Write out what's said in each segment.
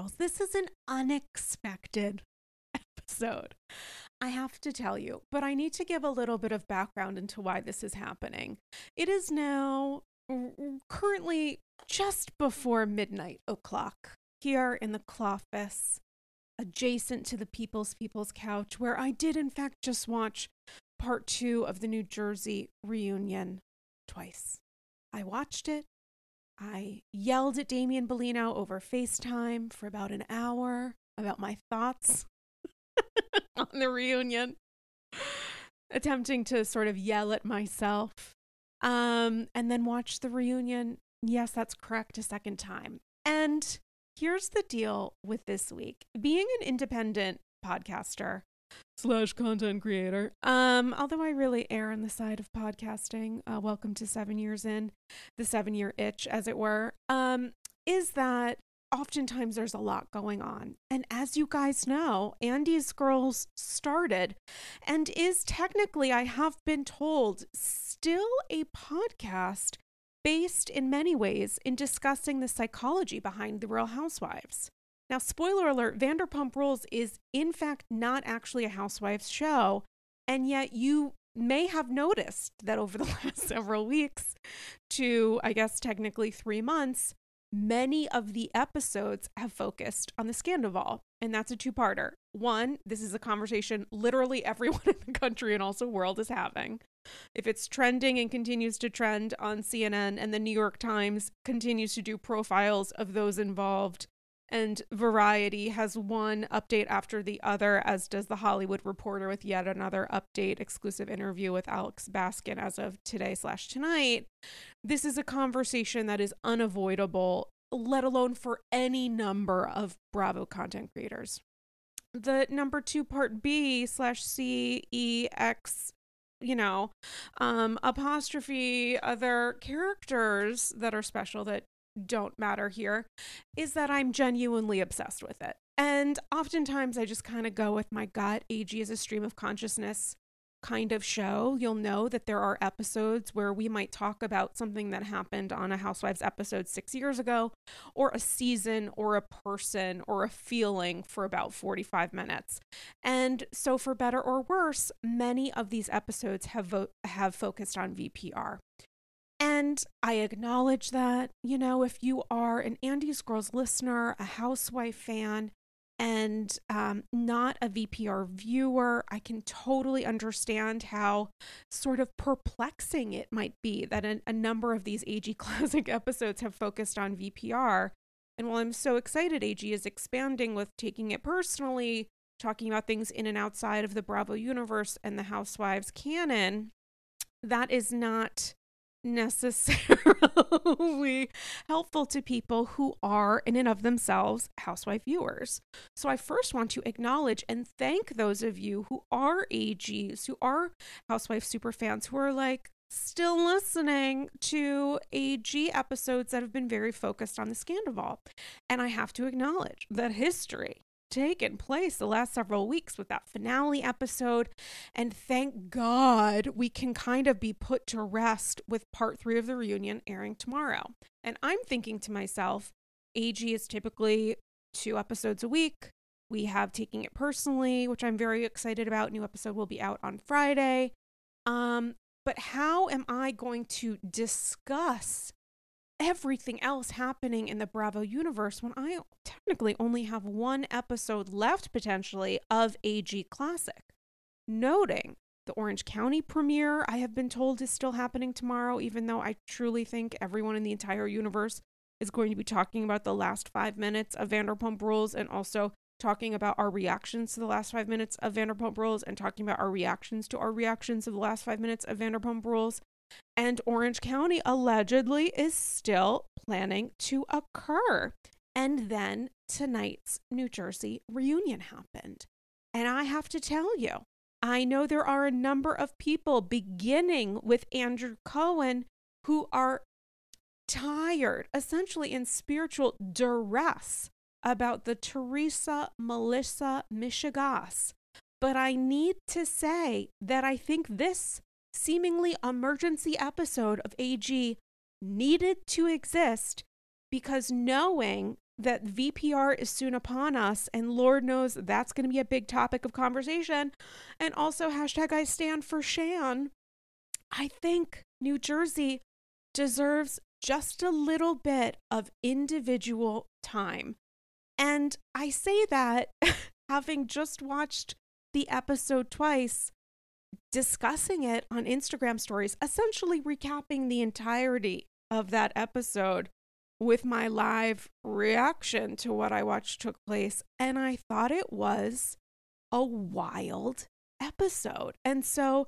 Girls. This is an unexpected episode. I have to tell you, but I need to give a little bit of background into why this is happening. It is now currently just before midnight o'clock here in the Cloffice, adjacent to the People's People's Couch, where I did, in fact, just watch part two of the New Jersey reunion twice. I watched it. I yelled at Damian Bellino over FaceTime for about an hour about my thoughts on the reunion, attempting to sort of yell at myself. Um, and then watch the reunion. Yes, that's correct, a second time. And here's the deal with this week being an independent podcaster, slash content creator. Um, although I really err on the side of podcasting, uh, welcome to seven years in, the seven year itch, as it were, um, is that oftentimes there's a lot going on. And as you guys know, Andy's Girls started and is technically, I have been told, still a podcast based in many ways in discussing the psychology behind the Real Housewives. Now, spoiler alert Vanderpump Rules is, in fact, not actually a housewives show. And yet, you may have noticed that over the last several weeks to, I guess, technically three months, many of the episodes have focused on the Scandoval. And that's a two parter. One, this is a conversation literally everyone in the country and also world is having. If it's trending and continues to trend on CNN and the New York Times continues to do profiles of those involved and Variety has one update after the other, as does The Hollywood Reporter with yet another update exclusive interview with Alex Baskin as of today slash tonight. This is a conversation that is unavoidable, let alone for any number of Bravo content creators. The number two part B slash C E X you know, um, apostrophe other characters that are special that don't matter here is that I'm genuinely obsessed with it. And oftentimes I just kind of go with my gut. AG is a stream of consciousness kind of show. You'll know that there are episodes where we might talk about something that happened on a Housewives episode six years ago, or a season, or a person, or a feeling for about 45 minutes. And so, for better or worse, many of these episodes have, vo- have focused on VPR. And I acknowledge that, you know, if you are an Andy's Girls listener, a housewife fan, and um, not a VPR viewer, I can totally understand how sort of perplexing it might be that a, a number of these AG Classic episodes have focused on VPR. And while I'm so excited, AG is expanding with taking it personally, talking about things in and outside of the Bravo universe and the Housewives canon, that is not necessarily helpful to people who are, in and of themselves, housewife viewers. So I first want to acknowledge and thank those of you who are AGs, who are housewife super fans, who are like, still listening to AG episodes that have been very focused on the Scandoval. And I have to acknowledge that history taken place the last several weeks with that finale episode. And thank God we can kind of be put to rest with part three of the reunion airing tomorrow. And I'm thinking to myself, AG is typically two episodes a week. We have Taking It Personally, which I'm very excited about. New episode will be out on Friday. Um, but how am I going to discuss everything else happening in the Bravo universe when I technically only have one episode left potentially of AG Classic. Noting the Orange County premiere, I have been told is still happening tomorrow, even though I truly think everyone in the entire universe is going to be talking about the last five minutes of Vanderpump Rules and also talking about our reactions to the last five minutes of Vanderpump Rules and talking about our reactions to our reactions of the last five minutes of Vanderpump Rules and Orange County allegedly is still planning to occur. And then tonight's New Jersey reunion happened. And I have to tell you, I know there are a number of people, beginning with Andrew Cohen, who are tired, essentially in spiritual duress about the Teresa Melissa Mishegas. But I need to say that I think this seemingly emergency episode of AG needed to exist because knowing that VPR is soon upon us, and Lord knows that's going to be a big topic of conversation, and also hashtag I stand for Shan, I think New Jersey deserves just a little bit of individual time. And I say that having just watched the episode twice, discussing it on Instagram stories, essentially recapping the entirety of that episode with my live reaction to what I watched took place. And I thought it was a wild episode. And so,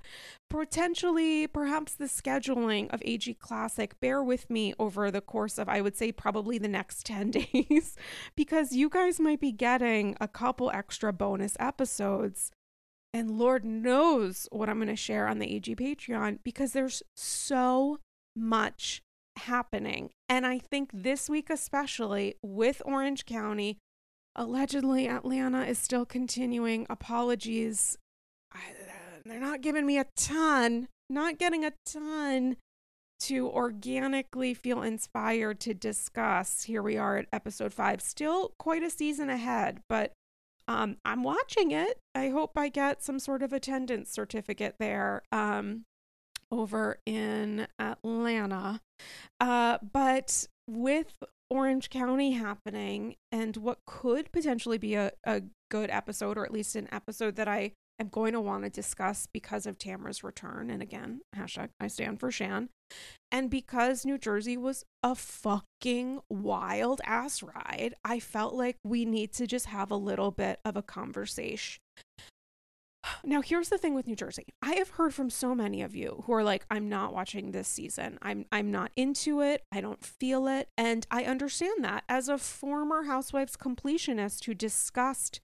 potentially, perhaps the scheduling of AG Classic, bear with me over the course of, I would say, probably the next 10 days, because you guys might be getting a couple extra bonus episodes. And Lord knows what I'm going to share on the AG Patreon because there's so much happening. And I think this week, especially with Orange County, allegedly Atlanta is still continuing. Apologies. I, they're not giving me a ton, not getting a ton to organically feel inspired to discuss. Here we are at episode five, still quite a season ahead, but um, I'm watching it. I hope I get some sort of attendance certificate there. Um, over in Atlanta. Uh, but with Orange County happening and what could potentially be a, a good episode, or at least an episode that I am going to want to discuss because of Tamara's return. And again, hashtag I stand for Shan. And because New Jersey was a fucking wild ass ride, I felt like we need to just have a little bit of a conversation now, here's the thing with New Jersey. I have heard from so many of you who are like, I'm not watching this season. I'm I'm not into it. I don't feel it. And I understand that as a former Housewives completionist who discussed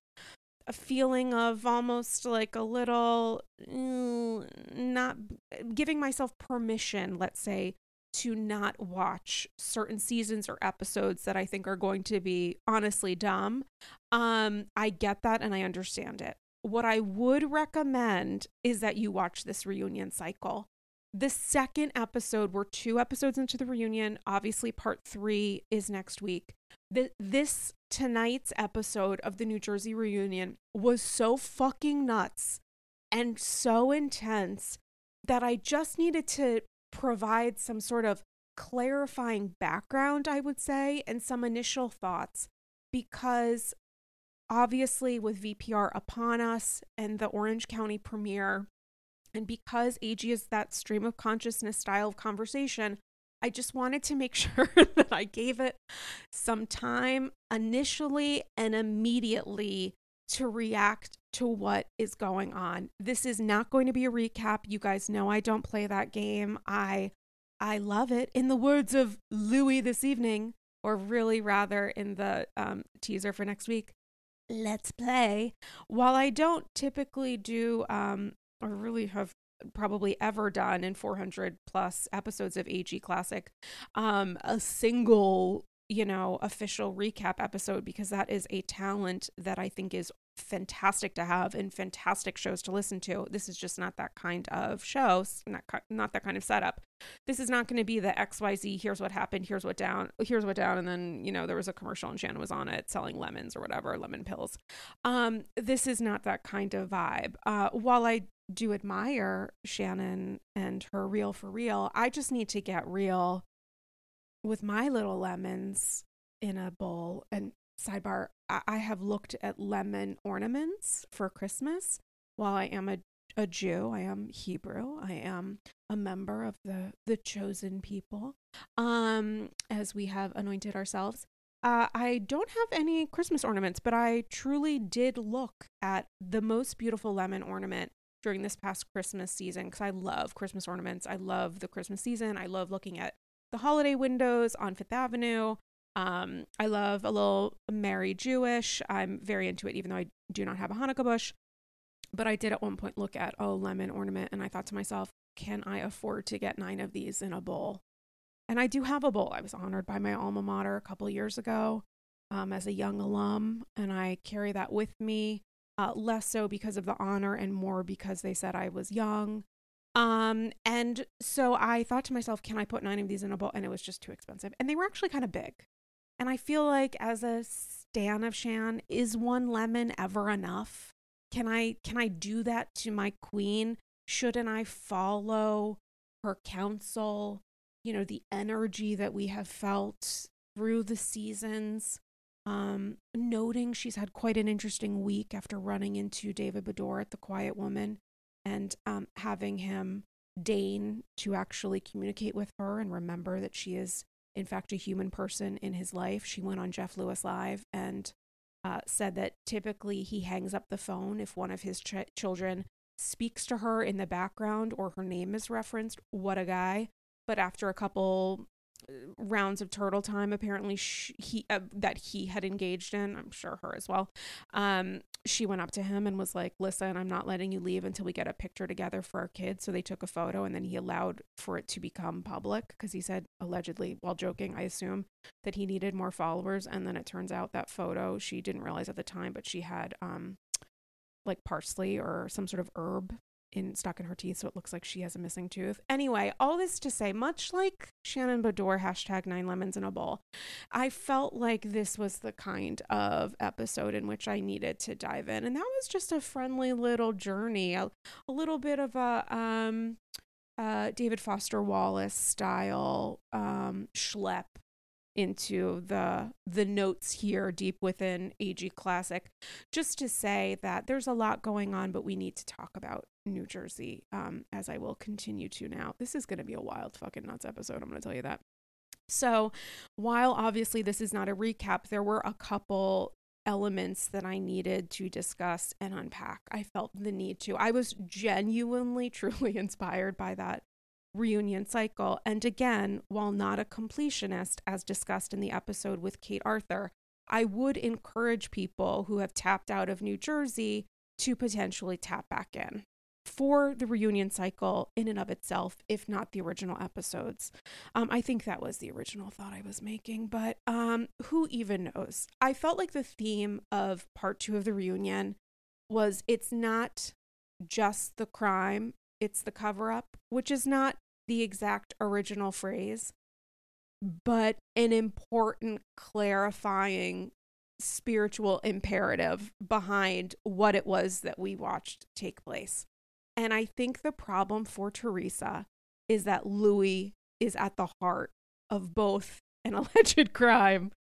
a feeling of almost like a little mm, not giving myself permission, let's say, to not watch certain seasons or episodes that I think are going to be honestly dumb. Um, I get that and I understand it what I would recommend is that you watch this reunion cycle. The second episode, we're two episodes into the reunion. Obviously, part three is next week. The, this tonight's episode of the New Jersey reunion was so fucking nuts and so intense that I just needed to provide some sort of clarifying background, I would say, and some initial thoughts because obviously with VPR upon us and the Orange County premiere, and because AG is that stream of consciousness style of conversation, I just wanted to make sure that I gave it some time initially and immediately to react to what is going on. This is not going to be a recap. You guys know I don't play that game. I I love it. In the words of Luis this evening, or really rather in the um, teaser for next week, let's play. While I don't typically do, um, or really have probably ever done in 400 plus episodes of AG Classic, um, a single, you know, official recap episode because that is a talent that I think is fantastic to have and fantastic shows to listen to. This is just not that kind of show, not not that kind of setup. This is not going to be the XYZ, here's what happened, here's what down, here's what down and then, you know, there was a commercial and Shannon was on it selling lemons or whatever, lemon pills. Um this is not that kind of vibe. Uh while I do admire Shannon and her real for real, I just need to get real with my little lemons in a bowl and sidebar I have looked at lemon ornaments for Christmas. While I am a, a Jew, I am Hebrew. I am a member of the the chosen people. Um, as we have anointed ourselves. Uh, I don't have any Christmas ornaments, but I truly did look at the most beautiful lemon ornament during this past Christmas season because I love Christmas ornaments. I love the Christmas season. I love looking at the holiday windows on Fifth Avenue. Um, I love a little Merry Jewish. I'm very into it, even though I do not have a Hanukkah bush. But I did at one point look at a lemon ornament and I thought to myself, can I afford to get nine of these in a bowl? And I do have a bowl. I was honored by my alma mater a couple years ago um, as a young alum, and I carry that with me. Uh, less so because of the honor and more because they said I was young. Um, and so I thought to myself, can I put nine of these in a bowl? And it was just too expensive. And they were actually kind of big. And I feel like as a stan of Shan, is one lemon ever enough? Can I can I do that to my queen? Shouldn't I follow her counsel? You know, the energy that we have felt through the seasons. Um, noting she's had quite an interesting week after running into David Beador at the Quiet Woman and um, having him deign to actually communicate with her and remember that she is, in fact, a human person in his life. She went on Jeff Lewis Live and uh, said that typically he hangs up the phone if one of his ch- children speaks to her in the background or her name is referenced. What a guy. But after a couple rounds of turtle time apparently she, he uh, that he had engaged in i'm sure her as well um she went up to him and was like listen i'm not letting you leave until we get a picture together for our kids. So they took a photo and then he allowed for it to become public because he said allegedly while joking i assume that he needed more followers. And then it turns out that photo she didn't realize at the time but she had um like parsley or some sort of herb in stuck in her teeth, so it looks like she has a missing tooth. Anyway, all this to say, much like Shannon Beador hashtag nine lemons in a bowl, I felt like this was the kind of episode in which I needed to dive in, and that was just a friendly little journey, a, a little bit of a um, uh, David Foster Wallace style um, schlep into the the notes here deep within AG Classic, just to say that there's a lot going on, but we need to talk about New Jersey, um, as I will continue to now. This is going to be a wild fucking nuts episode. I'm going to tell you that. So, while obviously this is not a recap, there were a couple elements that I needed to discuss and unpack. I felt the need to. I was genuinely, truly inspired by that reunion cycle. And again, while not a completionist, as discussed in the episode with Kate Arthur, I would encourage people who have tapped out of New Jersey to potentially tap back in for the reunion cycle in and of itself, if not the original episodes. Um, I think that was the original thought I was making, but um, who even knows? I felt like the theme of part two of the reunion was it's not just the crime, it's the cover up, which is not the exact original phrase, but an important clarifying spiritual imperative behind what it was that we watched take place. And I think the problem for Teresa is that Luis is at the heart of both an alleged crime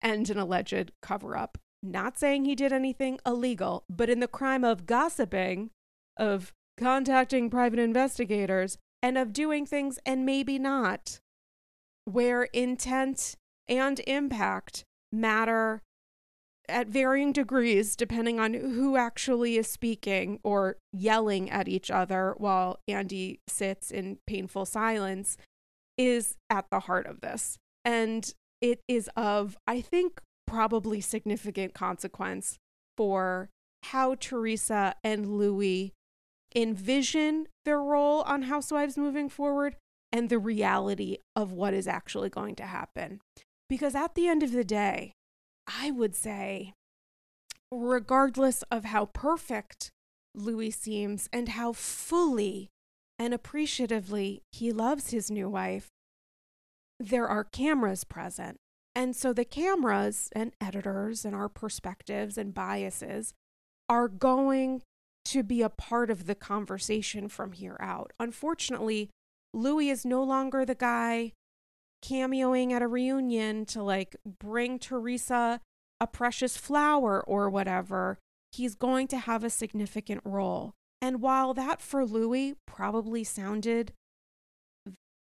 and an alleged cover up. Not saying he did anything illegal, but in the crime of gossiping, of contacting private investigators, and of doing things and maybe not, where intent and impact matter at varying degrees depending on who actually is speaking or yelling at each other while Andy sits in painful silence is at the heart of this. And it is of, I think, probably significant consequence for how Teresa and Luis envision their role on Housewives moving forward and the reality of what is actually going to happen. Because at the end of the day, I would say, regardless of how perfect Luis seems and how fully and appreciatively he loves his new wife, there are cameras present. And so the cameras and editors and our perspectives and biases are going to be a part of the conversation from here out. Unfortunately, Luis is no longer the guy cameoing at a reunion to like bring Teresa a precious flower or whatever. He's going to have a significant role. And while that for Luis probably sounded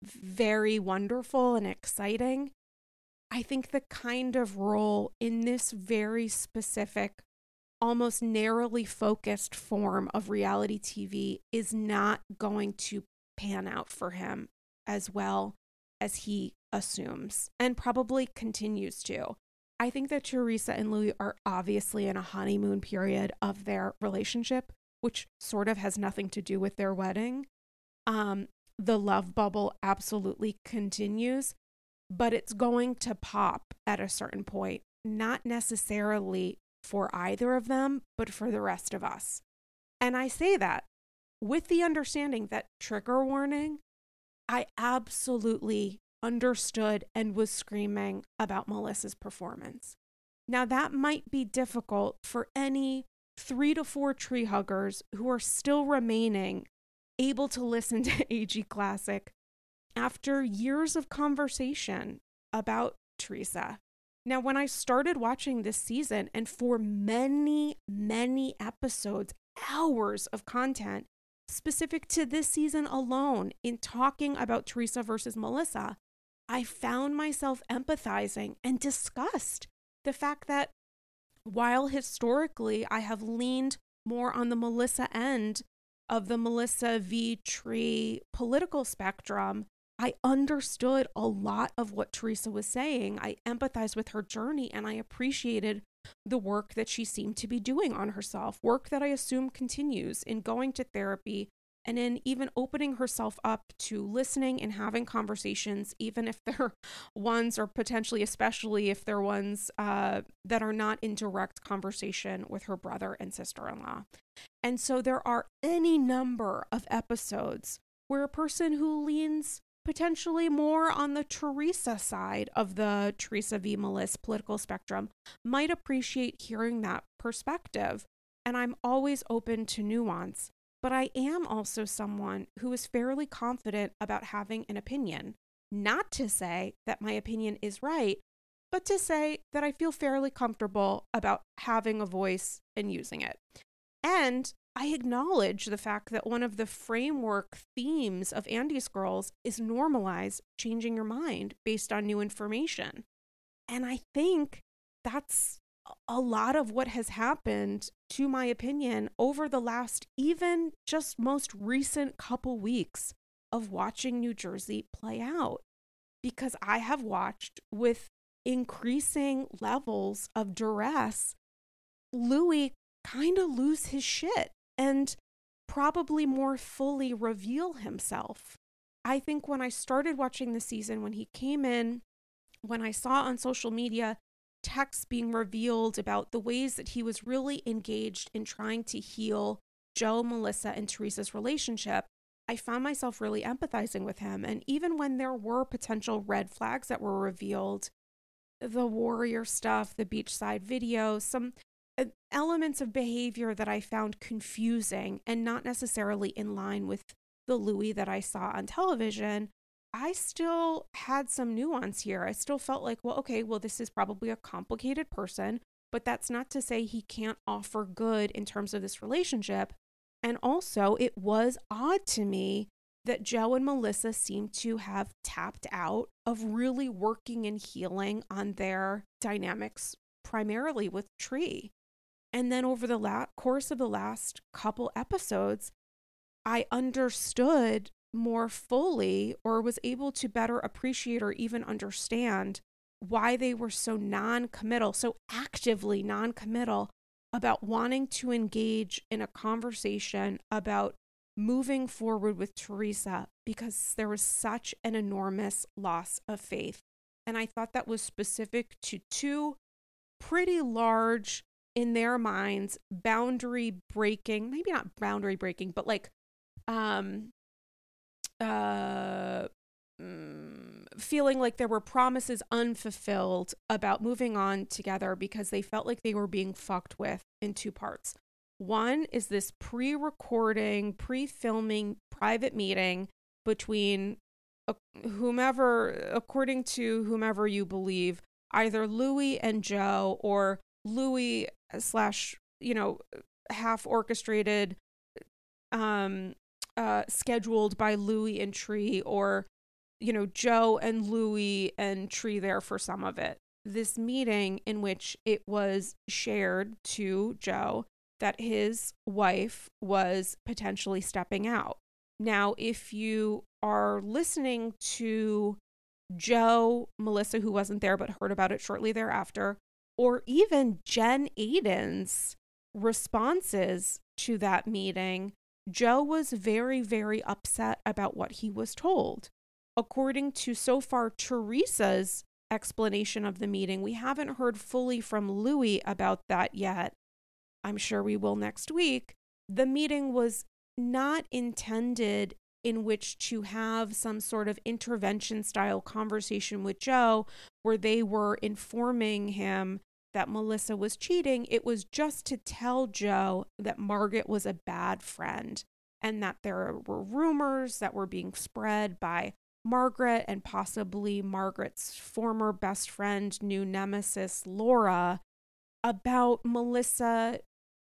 very wonderful and exciting, I think the kind of role in this very specific almost narrowly focused form of reality TV is not going to pan out for him as well as he assumes and probably continues to. I think that Teresa and Luis are obviously in a honeymoon period of their relationship, which sort of has nothing to do with their wedding. Um, the love bubble absolutely continues, but it's going to pop at a certain point, not necessarily for either of them, but for the rest of us. And I say that with the understanding that trigger warning, I absolutely understood and was screaming about Melissa's performance. Now, that might be difficult for any three to four tree huggers who are still remaining able to listen to AG Classic after years of conversation about Teresa. Now, when I started watching this season, and for many, many episodes, hours of content specific to this season alone in talking about Teresa versus Melissa, I found myself empathizing and disgust the fact that while historically I have leaned more on the Melissa end of the Melissa v. Tree political spectrum, I understood a lot of what Teresa was saying. I empathized with her journey and I appreciated the work that she seemed to be doing on herself, work that I assume continues in going to therapy and in even opening herself up to listening and having conversations, even if they're ones or potentially, especially if they're ones uh, that are not in direct conversation with her brother and sister in law. And so there are any number of episodes where a person who leans potentially more on the Teresa side of the Teresa v. Melissa political spectrum might appreciate hearing that perspective. And I'm always open to nuance, but I am also someone who is fairly confident about having an opinion. Not to say that my opinion is right, but to say that I feel fairly comfortable about having a voice and using it. And I acknowledge the fact that one of the framework themes of Andy's Girls is normalize changing your mind based on new information. And I think that's a lot of what has happened, to my opinion, over the last, even just most recent couple weeks of watching New Jersey play out. Because I have watched with increasing levels of duress Luis kind of lose his shit and probably more fully reveal himself. I think when I started watching the season, when he came in, when I saw on social media texts being revealed about the ways that he was really engaged in trying to heal Joe, Melissa, and Teresa's relationship, I found myself really empathizing with him. And even when there were potential red flags that were revealed, the warrior stuff, the beachside video, some uh, elements of behavior that I found confusing and not necessarily in line with the Luis that I saw on television, I still had some nuance here. I still felt like, well, okay, well, this is probably a complicated person, but that's not to say he can't offer good in terms of this relationship. And also, it was odd to me that Joe and Melissa seemed to have tapped out of really working and healing on their dynamics, primarily with Tree. And then over the la- course of the last couple episodes, I understood more fully or was able to better appreciate or even understand why they were so non committal, so actively non committal about wanting to engage in a conversation about moving forward with Teresa because there was such an enormous loss of faith. And I thought that was specific to two pretty large in their minds boundary breaking maybe not boundary breaking but like um uh mm, feeling like there were promises unfulfilled about moving on together because they felt like they were being fucked with in two parts. One is this pre-recording pre-filming private meeting between whomever according to whomever you believe either luis and joe or luis slash you know half orchestrated um uh scheduled by Luis and Tree or you know Joe and Luis and Tree there for some of it. This meeting in which it was shared to Joe that his wife was potentially stepping out. Now if you are listening to Joe, Melissa, who wasn't there but heard about it shortly thereafter, or even Jen Aydin's responses to that meeting, Joe was very, very upset about what he was told. According to so far Teresa's explanation of the meeting, we haven't heard fully from Luis about that yet. I'm sure we will next week. The meeting was not intended in which to have some sort of intervention style conversation with Joe where they were informing him that Melissa was cheating, it was just to tell Joe that Margaret was a bad friend and that there were rumors that were being spread by Margaret and possibly Margaret's former best friend, new nemesis, Laura, about Melissa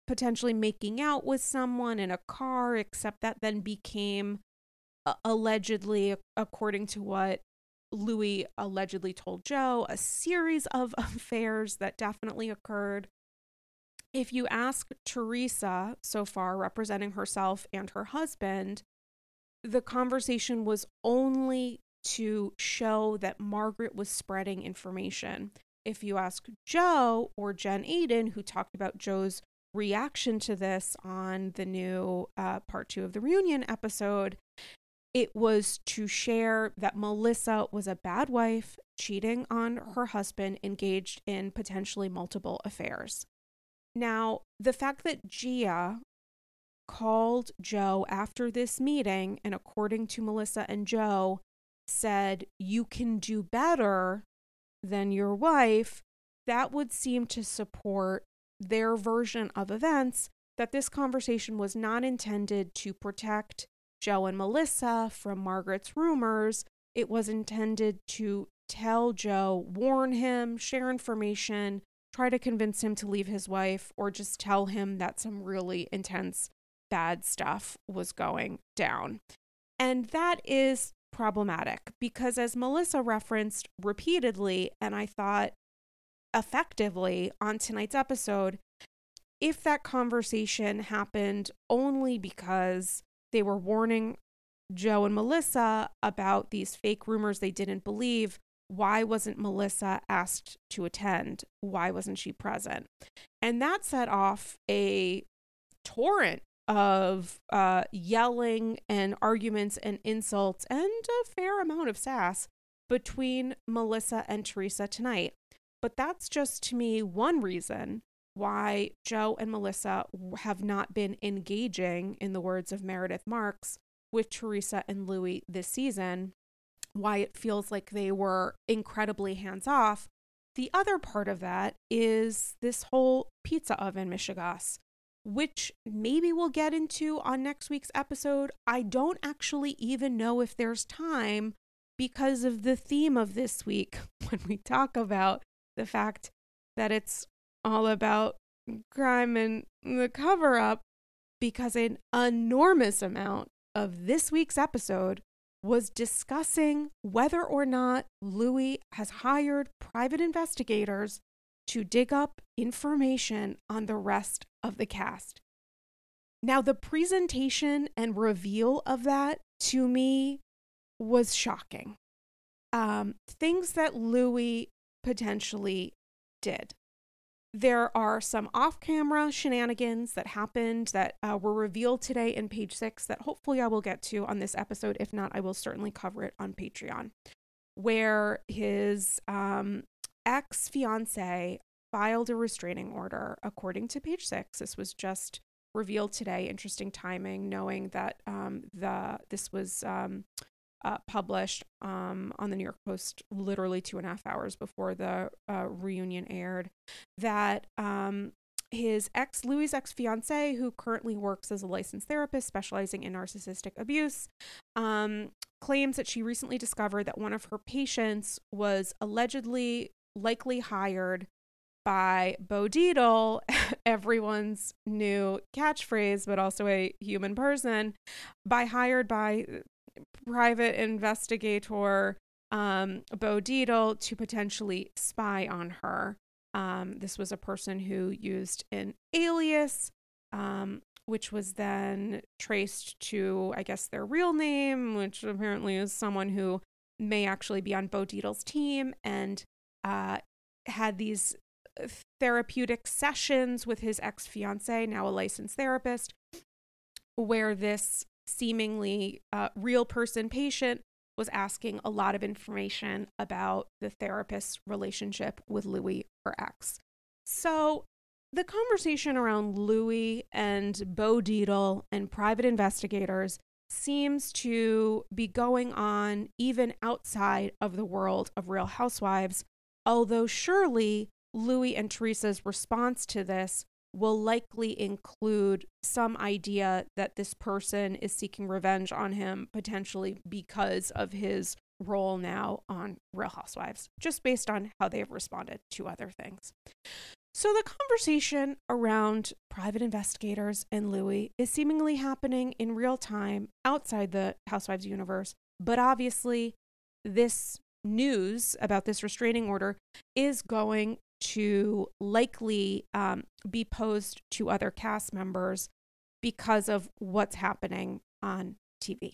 potentially making out with someone in a car, except that then became uh, allegedly, according to what Luis allegedly told Joe, a series of affairs that definitely occurred. If you ask Teresa so far, representing herself and her husband, the conversation was only to show that Margaret was spreading information. If you ask Joe or Jen Aydin, who talked about Joe's reaction to this on the new uh, part two of the reunion episode, it was to share that Melissa was a bad wife, cheating on her husband, engaged in potentially multiple affairs. Now, the fact that Gia called Joe after this meeting and, according to Melissa and Joe, said, You can do better than your wife, that would seem to support their version of events that this conversation was not intended to protect Joe and Melissa from Margaret's rumors. It was intended to tell Joe, warn him, share information, try to convince him to leave his wife, or just tell him that some really intense bad stuff was going down. And that is problematic because, as Melissa referenced repeatedly, and I thought effectively on tonight's episode, if that conversation happened only because they were warning Joe and Melissa about these fake rumors they didn't believe, why wasn't Melissa asked to attend? Why wasn't she present? And that set off a torrent of uh, yelling and arguments and insults and a fair amount of sass between Melissa and Teresa tonight. But that's just to me one reason why Joe and Melissa have not been engaging, in the words of Meredith Marks, with Teresa and Luis this season, why it feels like they were incredibly hands off. The other part of that is this whole pizza oven mishegas which maybe we'll get into on next week's episode. I don't actually even know if there's time because of the theme of this week when we talk about the fact that it's all about crime and the cover up, because an enormous amount of this week's episode was discussing whether or not Luis has hired private investigators to dig up information on the rest of the cast. Now, the presentation and reveal of that to me was shocking. Um, things that Luis potentially did. There are some off camera shenanigans that happened that uh, were revealed today in page six that hopefully I will get to on this episode. If not, I will certainly cover it on Patreon, where his um, ex fiance filed a restraining order according to page six. This was just revealed today. Interesting timing, knowing that um, the this was um, uh, published um, on the New York Post literally two and a half hours before the uh, reunion aired. That um, his ex Luis' ex fiance, who currently works as a licensed therapist specializing in narcissistic abuse, um, claims that she recently discovered that one of her patients was allegedly likely hired by Bo Dietl, everyone's new catchphrase, but also a human person, by hired by private investigator um, Bo Dietl to potentially spy on her. Um, this was a person who used an alias, um, which was then traced to, I guess, their real name, which apparently is someone who may actually be on Bo Dietl's team. And uh, had these uh, therapeutic sessions with his ex fiance, now a licensed therapist, where this seemingly uh, real person patient was asking a lot of information about the therapist's relationship with Luis, her ex. So the conversation around Luis and Bo Dietl and private investigators seems to be going on even outside of the world of Real Housewives, although surely Luis and Teresa's response to this will likely include some idea that this person is seeking revenge on him, potentially because of his role now on Real Housewives, just based on how they have responded to other things. So, the conversation around private investigators and Luis is seemingly happening in real time outside the Housewives universe, but obviously, this news about this restraining order is going to likely um, be posed to other cast members because of what's happening on TV.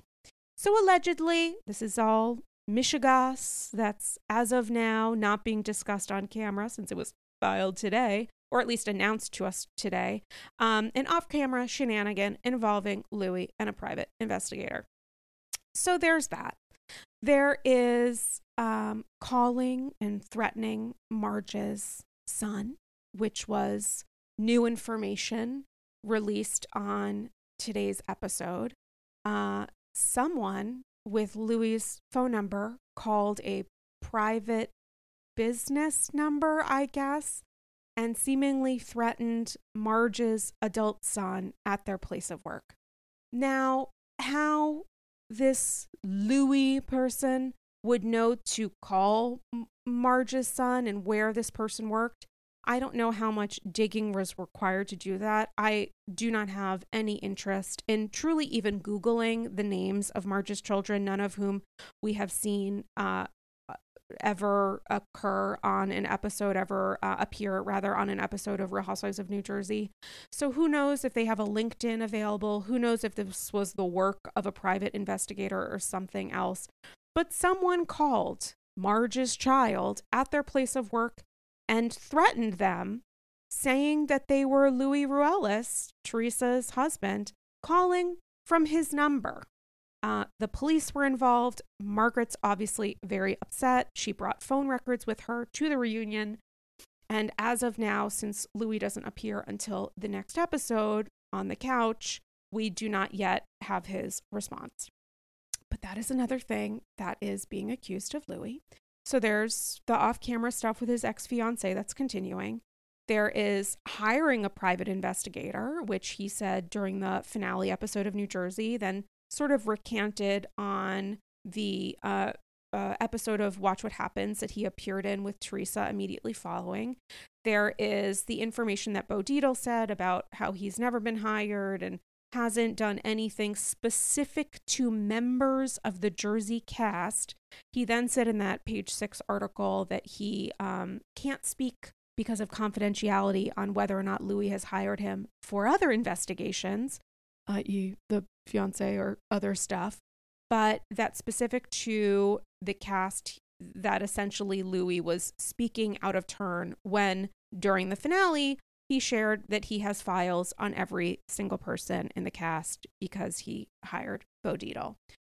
So, allegedly, this is all Mishegas that's as of now not being discussed on camera since it was filed today, or at least announced to us today, um, an off camera shenanigan involving Luis and a private investigator. So there's that. There is um, calling and threatening Marge's son, which was new information released on today's episode. Uh, someone with Luis's phone number called a private business number, I guess, and seemingly threatened Marge's adult son at their place of work. Now, how this Luis person would know to call Marge's son and where this person worked, I don't know how much digging was required to do that. I do not have any interest in truly even Googling the names of Marge's children, none of whom we have seen uh, ever occur on an episode, ever uh, appear rather on an episode of Real Housewives of New Jersey. So who knows if they have a LinkedIn available? Who knows if this was the work of a private investigator or something else? But someone called Marge's child at their place of work and threatened them, saying that they were Luis Ruelas, Teresa's husband, calling from his number. Uh, the police were involved. Margaret's obviously very upset. She brought phone records with her to the reunion. And as of now, since Luis doesn't appear until the next episode on the couch, we do not yet have his response. That is another thing that is being accused of Luis. So there's the off camera stuff with his ex fiance that's continuing. There is hiring a private investigator, which he said during the finale episode of New Jersey, then sort of recanted on the uh, uh, episode of Watch What Happens that he appeared in with Teresa immediately following. There is the information that Bo Dietl said about how he's never been hired and hasn't done anything specific to members of the Jersey cast. He then said in that page six article that he um, can't speak because of confidentiality on whether or not Luis has hired him for other investigations i.e., the fiance or other stuff, but that specific to the cast, that essentially Luis was speaking out of turn when during the finale he shared that he has files on every single person in the cast because he hired Bo Dietl.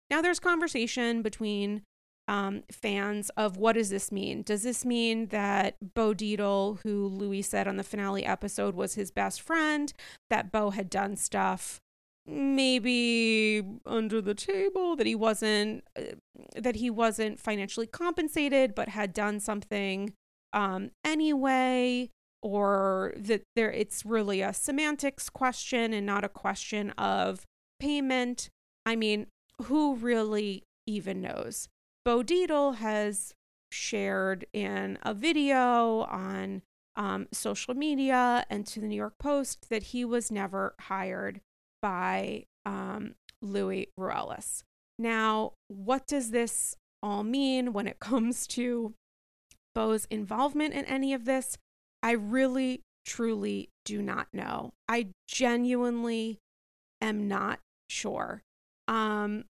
Now there's conversation between um, fans of what does this mean? Does this mean that Bo Dietl, who Luis said on the finale episode was his best friend, that Bo had done stuff maybe under the table that he wasn't uh, that he wasn't financially compensated but had done something um anyway or that there it's really a semantics question and not a question of payment i mean who really even knows bo dietl has shared in a video on um, social media and to the new york post that he was never hired by um, Luis Ruelas. Now, what does this all mean when it comes to Bo's involvement in any of this? I really, truly do not know. I genuinely am not sure. Um,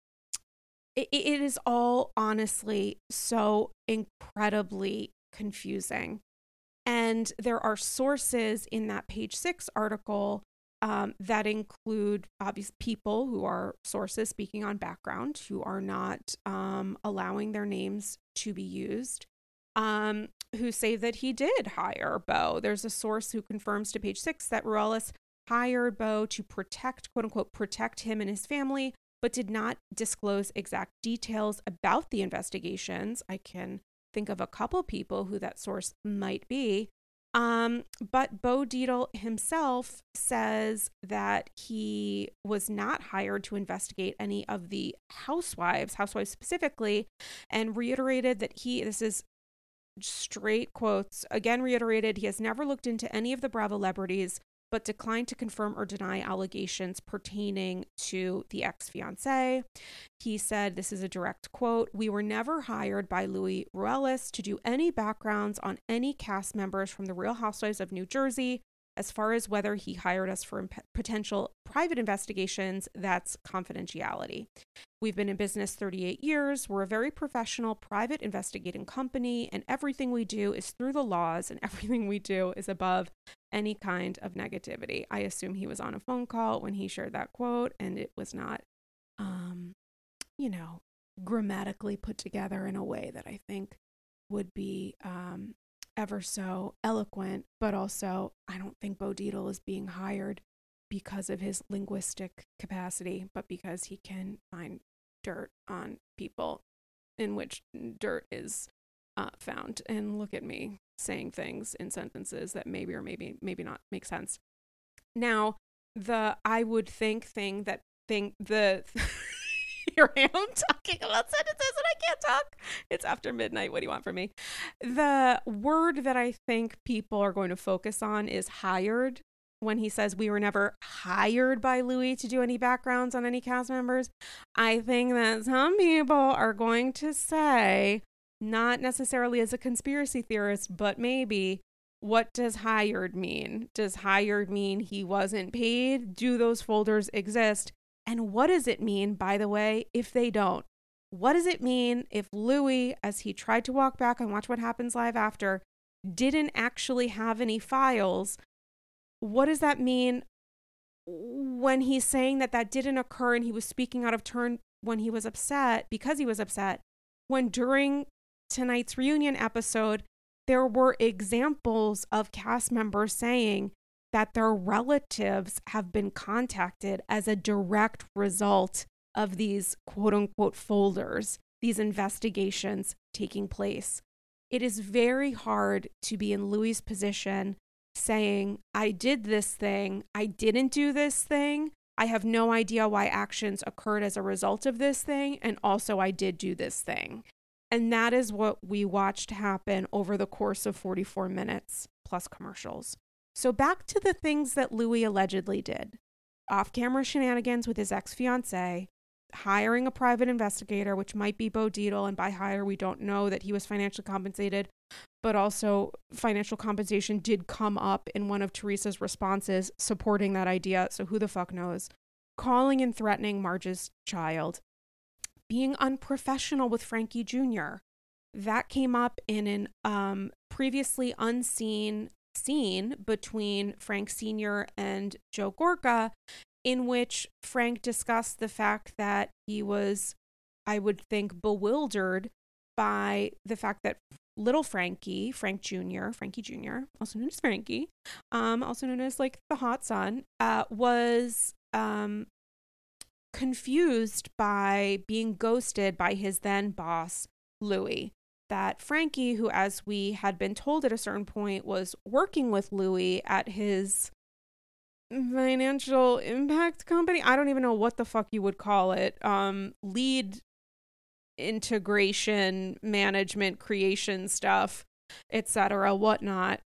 it, it is all honestly so incredibly confusing. And there are sources in that page six article um, that include obvious people who are sources speaking on background who are not um, allowing their names to be used um, who say that he did hire bo there's a source who confirms to page six that Ruelas hired bo to protect quote unquote protect him and his family but did not disclose exact details about the investigations. I can think of a couple people who that source might be. Um, but Bo Dietl himself says that he was not hired to investigate any of the housewives, housewives specifically, and reiterated that he, this is straight quotes, again reiterated he has never looked into any of the Bravo celebrities, but declined to confirm or deny allegations pertaining to the ex fiance. He said, This is a direct quote We were never hired by Luis Ruelas to do any backgrounds on any cast members from the Real Housewives of New Jersey. As far as whether he hired us for imp- potential private investigations, that's confidentiality. We've been in business 38 years. We're a very professional private investigating company, and everything we do is through the laws, and everything we do is above any kind of negativity. I assume he was on a phone call when he shared that quote, and it was not, um, you know, grammatically put together in a way that I think would be um, ever so eloquent. But also, I don't think Bo Dietl is being hired because of his linguistic capacity, but because he can find dirt on people in which dirt is uh, found. And look at me saying things in sentences that maybe or maybe maybe not make sense. Now, the I would think thing that thing the here I am talking about sentences and I can't talk. It's after midnight. What do you want from me? The word that I think people are going to focus on is hired. When he says we were never hired by Luis to do any backgrounds on any cast members, I think that some people are going to say, not necessarily as a conspiracy theorist, but maybe what does hired mean? Does hired mean he wasn't paid? Do those folders exist? And what does it mean, by the way, if they don't? What does it mean if Luis, as he tried to walk back and watch what happens live after, didn't actually have any files? What does that mean when he's saying that that didn't occur and he was speaking out of turn when he was upset because he was upset? When during tonight's reunion episode, there were examples of cast members saying that their relatives have been contacted as a direct result of these quote unquote folders, these investigations taking place. It is very hard to be in Luis' position saying, I did this thing, I didn't do this thing, I have no idea why actions occurred as a result of this thing, and also I did do this thing. And that is what we watched happen over the course of 44 minutes plus commercials. So, back to the things that Luis allegedly did off camera shenanigans with his ex fiancee, hiring a private investigator, which might be Bo Dietl. And by hire, we don't know that he was financially compensated, but also financial compensation did come up in one of Teresa's responses supporting that idea. So, who the fuck knows? Calling and threatening Marge's child, being unprofessional with Frankie Jr. That came up in an um, previously unseen scene between Frank Sr. and Joe Gorga, in which Frank discussed the fact that he was, I would think, bewildered by the fact that little Frankie, Frank Jr., Frankie Jr., also known as Frankie, um, also known as like the hot son, uh, was um, confused by being ghosted by his then boss, Luis. That Frankie, who, as we had been told at a certain point, was working with Luis at his financial impact company. I don't even know what the fuck you would call it. Um, lead integration, management, creation stuff, etc., whatnot.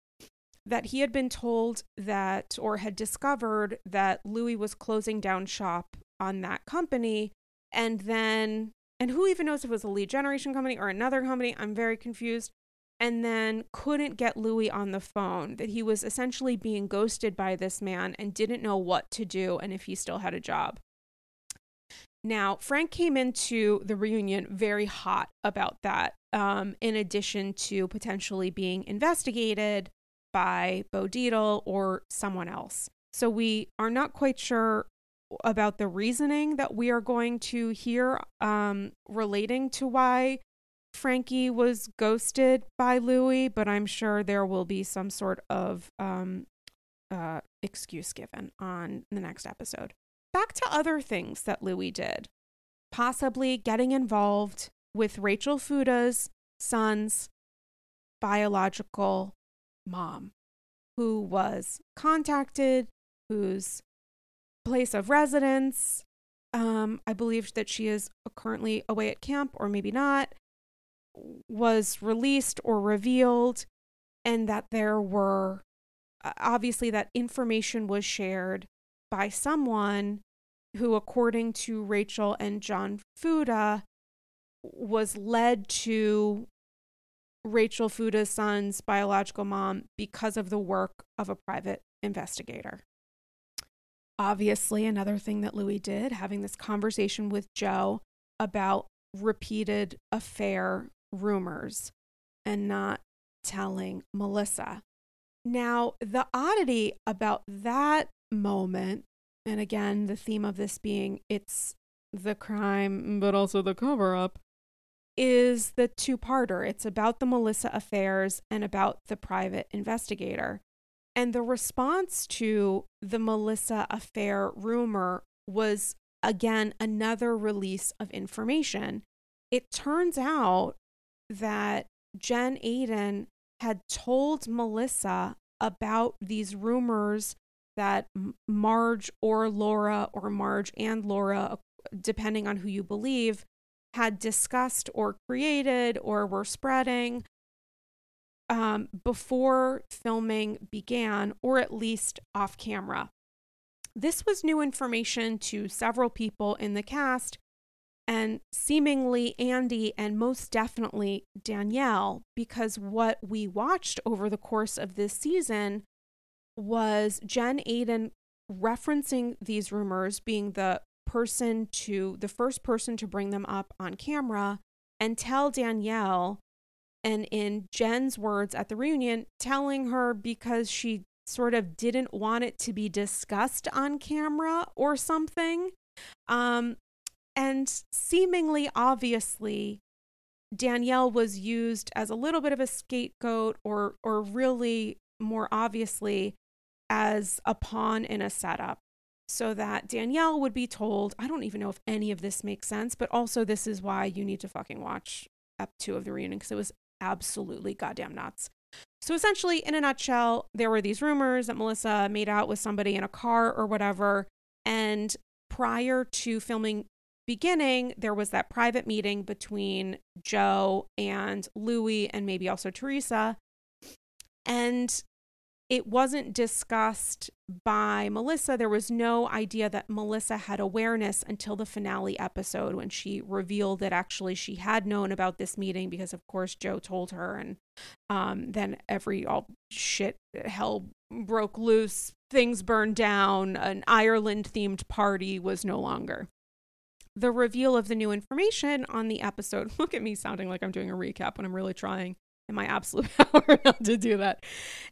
That he had been told that, or had discovered that Luis was closing down shop on that company and then and who even knows if it was a lead generation company or another company i'm very confused. And then couldn't get Luis on the phone that he was essentially being ghosted by this man and didn't know what to do and if he still had a job. Now frank came into the reunion very hot about that um, in addition to potentially being investigated by bo dietl or someone else. So we are not quite sure about the reasoning that we are going to hear um, relating to why Frankie was ghosted by Luis, but I'm sure there will be some sort of um, uh, excuse given on the next episode. Back to other things that Luis did. possibly getting involved with Rachel Fuda's son's biological mom, who was contacted, whose place of residence, um, I believe that she is currently away at camp, or maybe not, was released or revealed, and that there were obviously that information was shared by someone who, according to Rachel and John Fuda, was led to Rachel Fuda's son's biological mom because of the work of a private investigator. Obviously, another thing that Luis did, having this conversation with Joe about repeated affair rumors and not telling Melissa. Now, the oddity about that moment, and again, the theme of this being it's the crime, but also the cover up, is the two parter. It's about the Melissa affairs and about the private investigator. And the response to the Melissa affair rumor was again another release of information. It turns out that Jen Aydin had told Melissa about these rumors that Marge or Laura or Marge and Laura, depending on who you believe, had discussed or created or were spreading um, before filming began, or at least off camera. This was new information to several people in the cast, and seemingly Andy and most definitely Danielle, because what we watched over the course of this season was Jen Aydin referencing these rumors, being the person to the first person to bring them up on camera and tell Danielle, and in Jen's words at the reunion, telling her because she sort of didn't want it to be discussed on camera or something. Um, and seemingly obviously, Danielle was used as a little bit of a scapegoat or or really more obviously as a pawn in a setup so that Danielle would be told, I don't even know if any of this makes sense, but also this is why you need to fucking watch up 2 of the reunion because it was absolutely goddamn nuts. So essentially, in a nutshell, there were these rumors that Melissa made out with somebody in a car or whatever. And prior to filming beginning, there was that private meeting between Joe and Luis and maybe also Teresa. And it wasn't discussed by Melissa. There was no idea that Melissa had awareness until the finale episode when she revealed that actually she had known about this meeting because, of course, Joe told her. And um, then every all shit hell broke loose. Things burned down. An Ireland themed party was no longer the reveal of the new information on the episode. Look at me sounding like I'm doing a recap when I'm really trying in my absolute power to do that.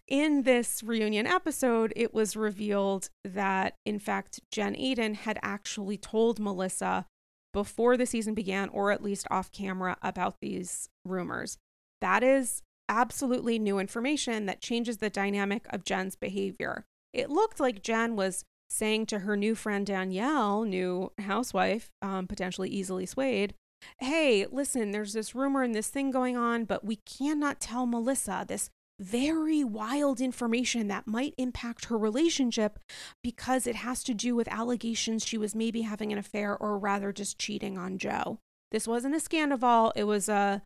In this reunion episode, it was revealed that, in fact, Jen Aydin had actually told Melissa before the season began, or at least off camera, about these rumors. That is absolutely new information that changes the dynamic of Jen's behavior. It looked like Jen was saying to her new friend Danielle, new housewife, um, potentially easily swayed, Hey, listen, there's this rumor and this thing going on, but we cannot tell Melissa this very wild information that might impact her relationship because it has to do with allegations she was maybe having an affair or rather just cheating on Joe. This wasn't a Scandoval, it was a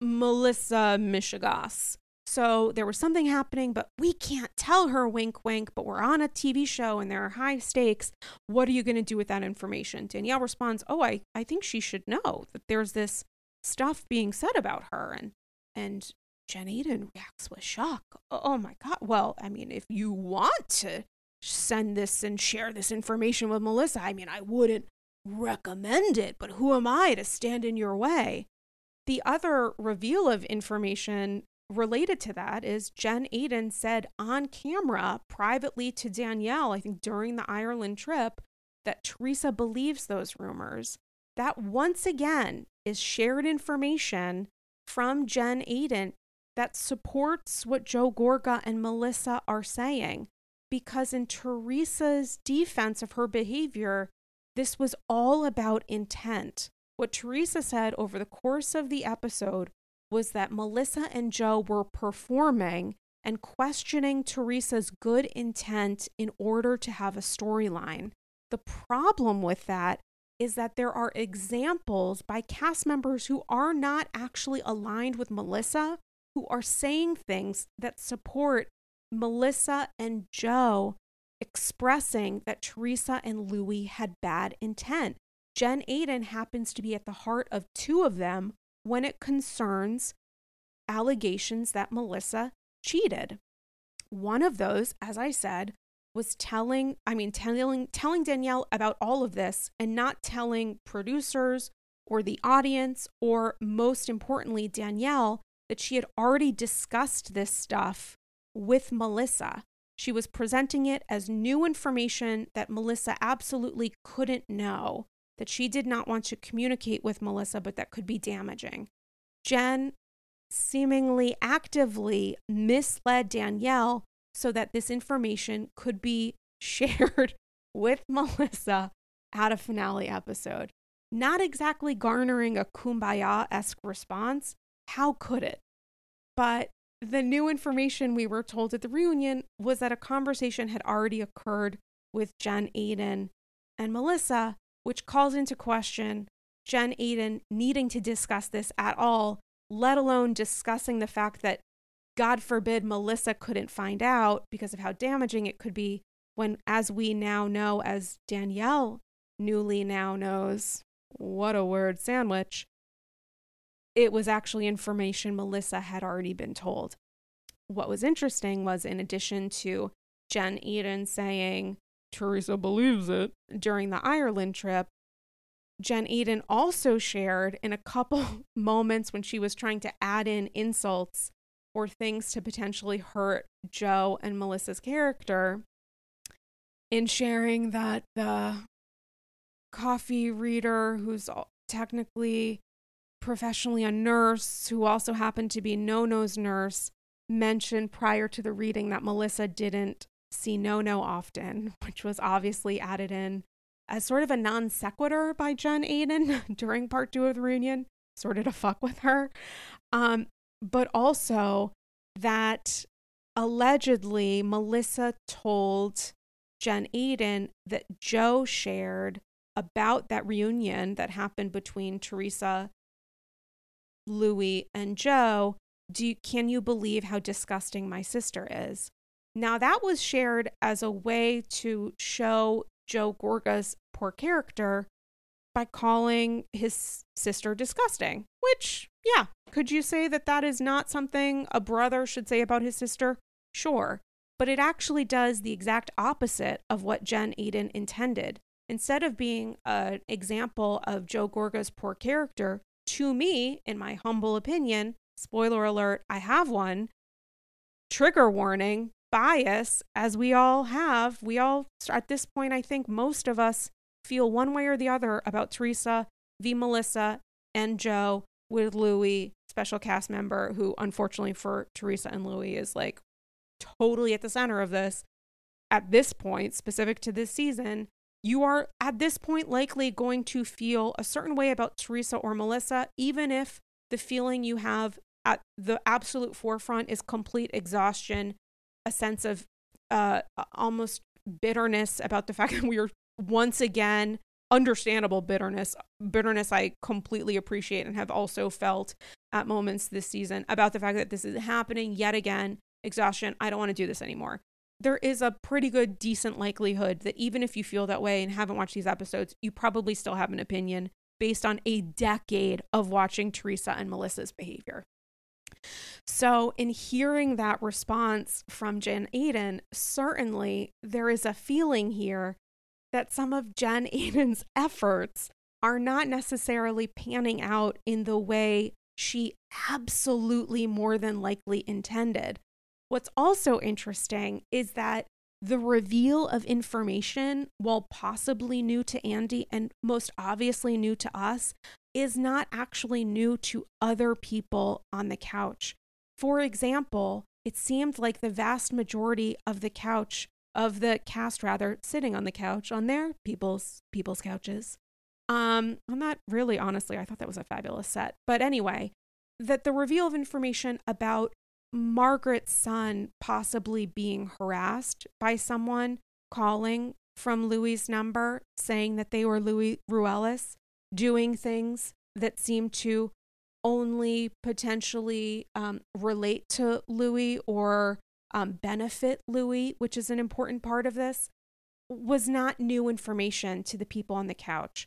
Melissa Mishegas. So there was something happening, but we can't tell her wink, wink, but we're on a TV show and there are high stakes. What are you going to do with that information? Danielle responds, Oh, I, I think she should know that there's this stuff being said about her. And, and Jen Aydin reacts with shock. Oh, oh my God. Well, I mean, if you want to send this and share this information with Melissa, I mean, I wouldn't recommend it, but who am I to stand in your way? The other reveal of information related to that is Jen Aydin said on camera privately to Danielle, I think during the Ireland trip, that Teresa believes those rumors. That once again is shared information from Jen Aydin that supports what Joe Gorga and Melissa are saying. Because in Teresa's defense of her behavior, this was all about intent. What Teresa said over the course of the episode was that Melissa and Joe were performing and questioning Teresa's good intent in order to have a storyline. The problem with that is that there are examples by cast members who are not actually aligned with Melissa, who are saying things that support Melissa and Joe expressing that Teresa and Louis had bad intent. Jen Aydin happens to be at the heart of two of them when it concerns allegations that Melissa cheated. One of those, as I said, was telling, I mean, telling, telling Danielle about all of this and not telling producers or the audience, or most importantly, Danielle, that she had already discussed this stuff with Melissa. She was presenting it as new information that Melissa absolutely couldn't know, that she did not want to communicate with Melissa, but that could be damaging. Jen seemingly actively misled Danielle so that this information could be shared with Melissa at a finale episode. Not exactly garnering a kumbaya esque response. How could it? But the new information we were told at the reunion was that a conversation had already occurred with Jen Aydin and Melissa, which calls into question Jen Aydin needing to discuss this at all let alone discussing the fact that, God forbid, Melissa couldn't find out because of how damaging it could be when, as we now know, as Danielle newly now knows, what a word sandwich, it was actually information Melissa had already been told. What was interesting was, in addition to Jen Aydin saying, Teresa believes it. During the Ireland trip, Jen Aydin also shared in a couple moments when she was trying to add in insults or things to potentially hurt Joe and Melissa's character in sharing that the coffee reader who's technically professionally a nurse who also happened to be Nonno's nurse mentioned prior to the reading that Melissa didn't see Nonno often, which was obviously added in as sort of a non sequitur by Jen Aydin during part two of the reunion, sort of to fuck with her. Um, but also that allegedly Melissa told Jen Aydin that Joe shared about that reunion that happened between Teresa, Luis, and Joe. Do you, can you believe how disgusting my sister is? Now that was shared as a way to show Joe Gorga's poor character by calling his sister disgusting, which, yeah, could you say that that is not something a brother should say about his sister? Sure. But it actually does the exact opposite of what Jen Aydin intended. Instead of being an example of Joe Gorga's poor character, to me, in my humble opinion, spoiler alert, I have one, trigger warning, bias, as we all have. We all, at this point, I think most of us feel one way or the other about Teresa, V. Melissa, and Joe with Luis, special cast member, who unfortunately for Teresa and Luis is like totally at the center of this. At this point, specific to this season, you are at this point likely going to feel a certain way about Teresa or Melissa, even if the feeling you have at the absolute forefront is complete exhaustion a sense of uh, almost bitterness about the fact that we are once again understandable bitterness bitterness i completely appreciate and have also felt at moments this season about the fact that this is happening yet again. Exhaustion i don't want to do this anymore. There is a pretty good decent likelihood that even if you feel that way and haven't watched these episodes you probably still have an opinion based on a decade of watching teresa and melissa's behavior so, in hearing that response from Jen Aydin, certainly there is a feeling here that some of Jen Aydin's efforts are not necessarily panning out in the way she absolutely more than likely intended. What's also interesting is that the reveal of information, while possibly new to Andy and most obviously new to us, is not actually new to other people on the couch. For example, it seemed like the vast majority of the couch of the cast rather sitting on the couch on their people's people's couches. Um, I'm not really honestly, I thought that was a fabulous set. But anyway, that the reveal of information about Margaret's son possibly being harassed by someone calling from Luis's number saying that they were Luis Ruelas doing things that seem to only potentially um, relate to Luis or um, benefit Luis, which is an important part of this, was not new information to the people on the couch.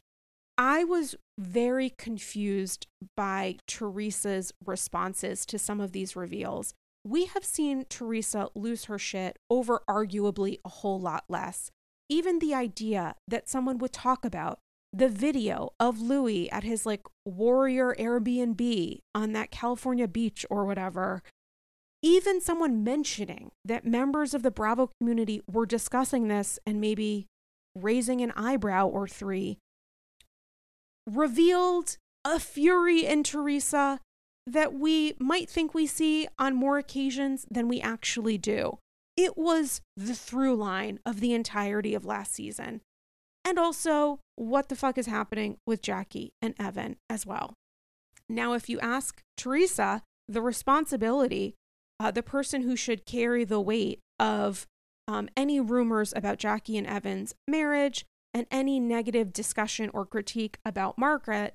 I was very confused by Teresa's responses to some of these reveals. We have seen Teresa lose her shit over arguably a whole lot less. Even the idea that someone would talk about the video of Luis at his like warrior Airbnb on that California beach or whatever, even someone mentioning that members of the Bravo community were discussing this and maybe raising an eyebrow or three revealed a fury in Teresa that we might think we see on more occasions than we actually do. It was the through line of the entirety of last season. And also, what the fuck is happening with Jackie and Evan as well. Now, if you ask Teresa, the responsibility, uh, the person who should carry the weight of um, any rumors about Jackie and Evan's marriage, and any negative discussion or critique about Margaret,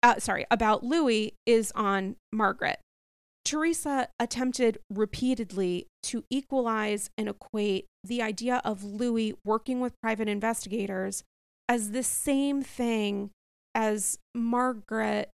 uh, sorry, about Luis is on Margaret. Teresa attempted repeatedly to equalize and equate the idea of Luis working with private investigators as the same thing as Margaret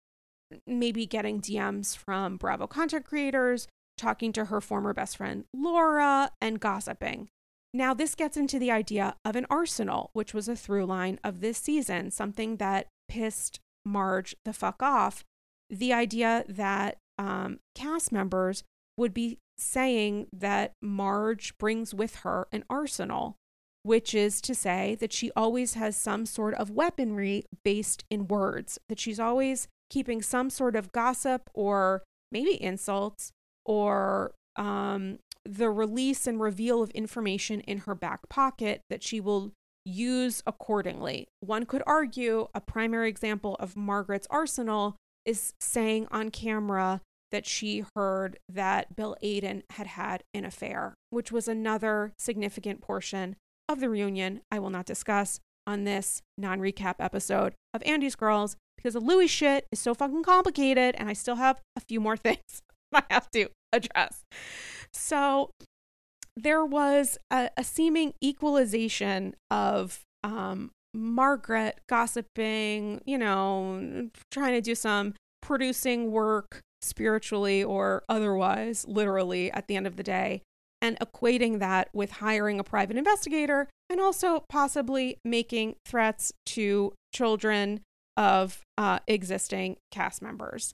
maybe getting DMs from Bravo content creators, talking to her former best friend Laura, and gossiping. Now, this gets into the idea of an arsenal, which was a through line of this season, something that pissed Marge the fuck off. The idea that um, cast members would be saying that Marge brings with her an arsenal, which is to say that she always has some sort of weaponry based in words, that she's always keeping some sort of gossip or maybe insults or um, the release and reveal of information in her back pocket that she will use accordingly. One could argue a primary example of Margaret's arsenal is saying on camera that she heard that Bill Aydin had had an affair, which was another significant portion of the reunion I will not discuss on this non recap episode of Andy's Girls because the Luis shit is so fucking complicated and I still have a few more things I have to address. So there was a, a seeming equalization of um, Margaret gossiping, you know, trying to do some producing work spiritually or otherwise, literally at the end of the day, and equating that with hiring a private investigator and also possibly making threats to children of uh, existing cast members.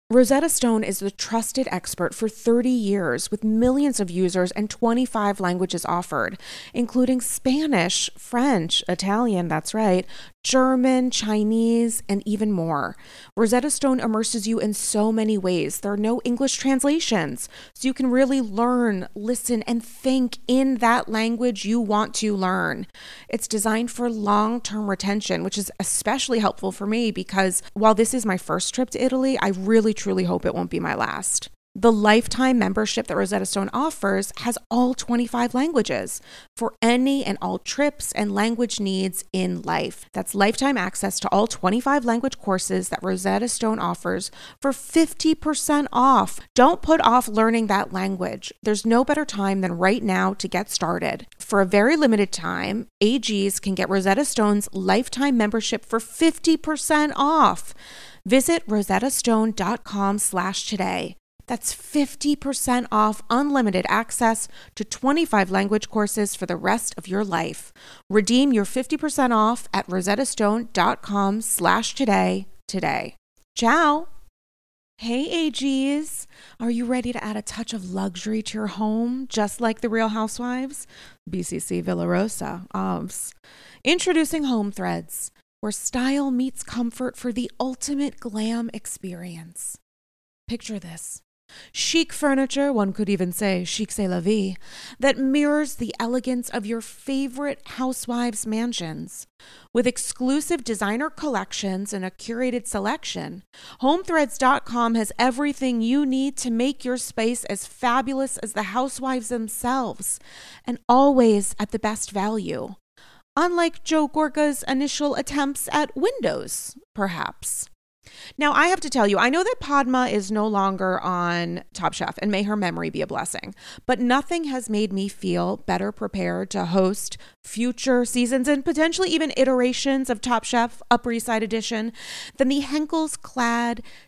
Rosetta Stone is the trusted expert for 30 years with millions of users and 25 languages offered, including Spanish, French, Italian, that's right, German, Chinese, and even more. Rosetta Stone immerses you in so many ways. There are no English translations, so you can really learn, listen, and think in that language you want to learn. It's designed for long term retention, which is especially helpful for me because while this is my first trip to Italy, I really truly hope it won't be my last. The lifetime membership that Rosetta Stone offers has all 25 languages for any and all trips and language needs in life. That's lifetime access to all 25 language courses that Rosetta Stone offers for 50% off. Don't put off learning that language. There's no better time than right now to get started. For a very limited time, AGs can get Rosetta Stone's lifetime membership for 50% off. Visit rosettastone.com slash today. That's 50% off unlimited access to 25 language courses for the rest of your life. Redeem your 50% off at rosettastone.com slash today today. Ciao! Hey AGs, are you ready to add a touch of luxury to your home, just like the Real Housewives? BCC Villarosa, OBS. Introducing Home Threads, where style meets comfort for the ultimate glam experience. Picture this Chic furniture, one could even say chic c'est la vie, that mirrors the elegance of your favorite housewives' mansions. With exclusive designer collections and a curated selection, HomeThreads.com has everything you need to make your space as fabulous as the housewives themselves, and always at the best value. Unlike Joe Gorga's initial attempts at windows, perhaps. Now, I have to tell you, I know that Padma is no longer on Top Chef, and may her memory be a blessing, but nothing has made me feel better prepared to host future seasons and potentially even iterations of Top Chef Upper East Side Edition than the Henckels clad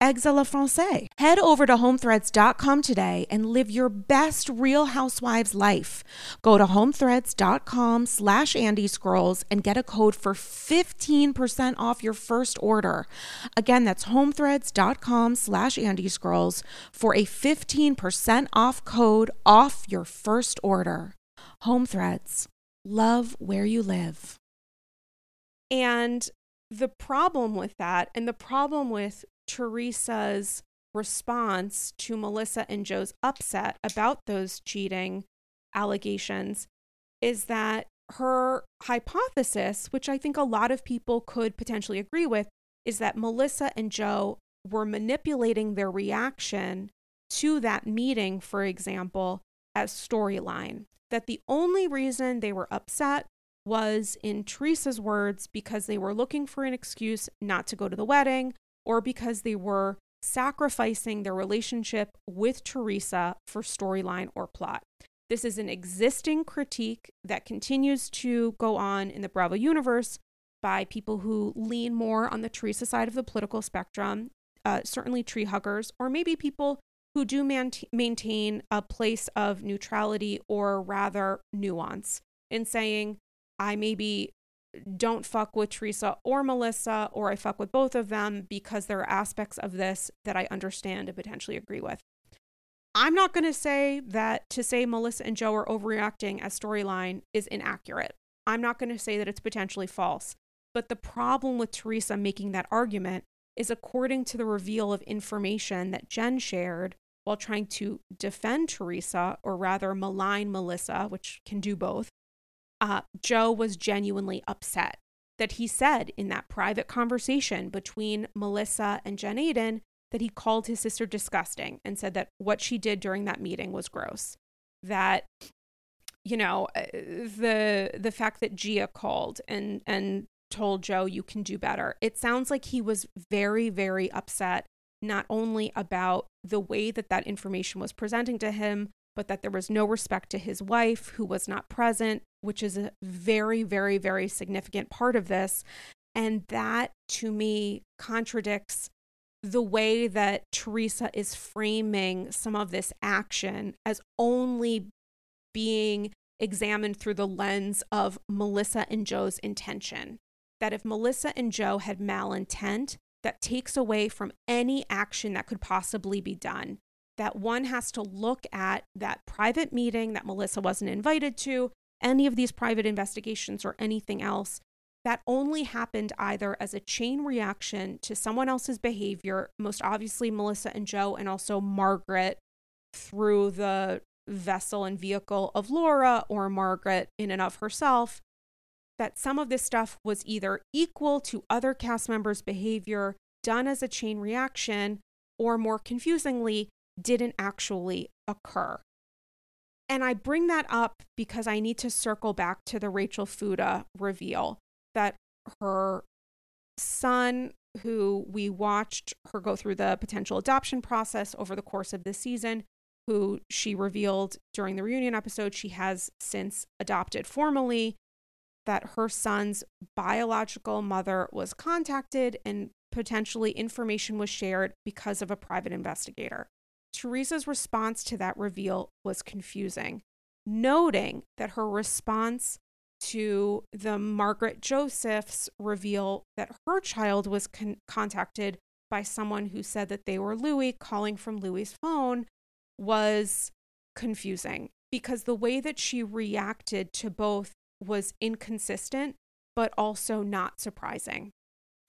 eggs a la francais. Head over to homethreads.com today and live your best Real Housewives life. Go to homethreads.com slash Andy's Girls and get a code for 15% off your first order. Again, that's homethreads.com slash Andy's Girls for a 15% off code off your first order. Home Threads. Love where you live. And the problem with that, and the problem with Teresa's response to Melissa and Joe's upset about those cheating allegations is that her hypothesis, which I think a lot of people could potentially agree with, is that Melissa and Joe were manipulating their reaction to that meeting, for example, as storyline. That the only reason they were upset was, in Teresa's words, because they were looking for an excuse not to go to the wedding or because they were sacrificing their relationship with Teresa for storyline or plot. This is an existing critique that continues to go on in the Bravo universe by people who lean more on the Teresa side of the political spectrum, uh, certainly tree huggers, or maybe people who do man- maintain a place of neutrality or rather nuance in saying, I maybe don't fuck with Teresa or Melissa, or I fuck with both of them because there are aspects of this that I understand and potentially agree with. I'm not going to say that to say Melissa and Joe are overreacting as storyline is inaccurate. I'm not going to say that it's potentially false. But the problem with Teresa making that argument is according to the reveal of information that Jen shared while trying to defend Teresa, or rather malign Melissa, which can do both, uh, Joe was genuinely upset that he said in that private conversation between Melissa and Jen Aydin that he called his sister disgusting and said that what she did during that meeting was gross. That you know, uh, the the fact that Gia called and and told Joe you can do better. It sounds like he was very very upset not only about the way that that information was presenting to him, but that there was no respect to his wife who was not present, which is a very very very significant part of this. And that to me contradicts the way that Teresa is framing some of this action as only being examined through the lens of Melissa and Joe's intention. That if Melissa and Joe had malintent, that takes away from any action that could possibly be done. That one has to look at that private meeting that Melissa wasn't invited to, any of these private investigations or anything else, that only happened either as a chain reaction to someone else's behavior, most obviously Melissa and Joe, and also Margaret through the vessel and vehicle of Laura or Margaret in and of herself, that some of this stuff was either equal to other cast members' behavior done as a chain reaction, or more confusingly, didn't actually occur. And I bring that up because I need to circle back to the Rachel Fuda reveal that her son, who we watched her go through the potential adoption process over the course of this season, who she revealed during the reunion episode, she has since adopted formally, that her son's biological mother was contacted and potentially information was shared because of a private investigator. Teresa's response to that reveal was confusing, noting that her response to the Margaret Josephs reveal that her child was con- contacted by someone who said that they were Luis calling from Luis's phone was confusing because the way that she reacted to both was inconsistent but also not surprising.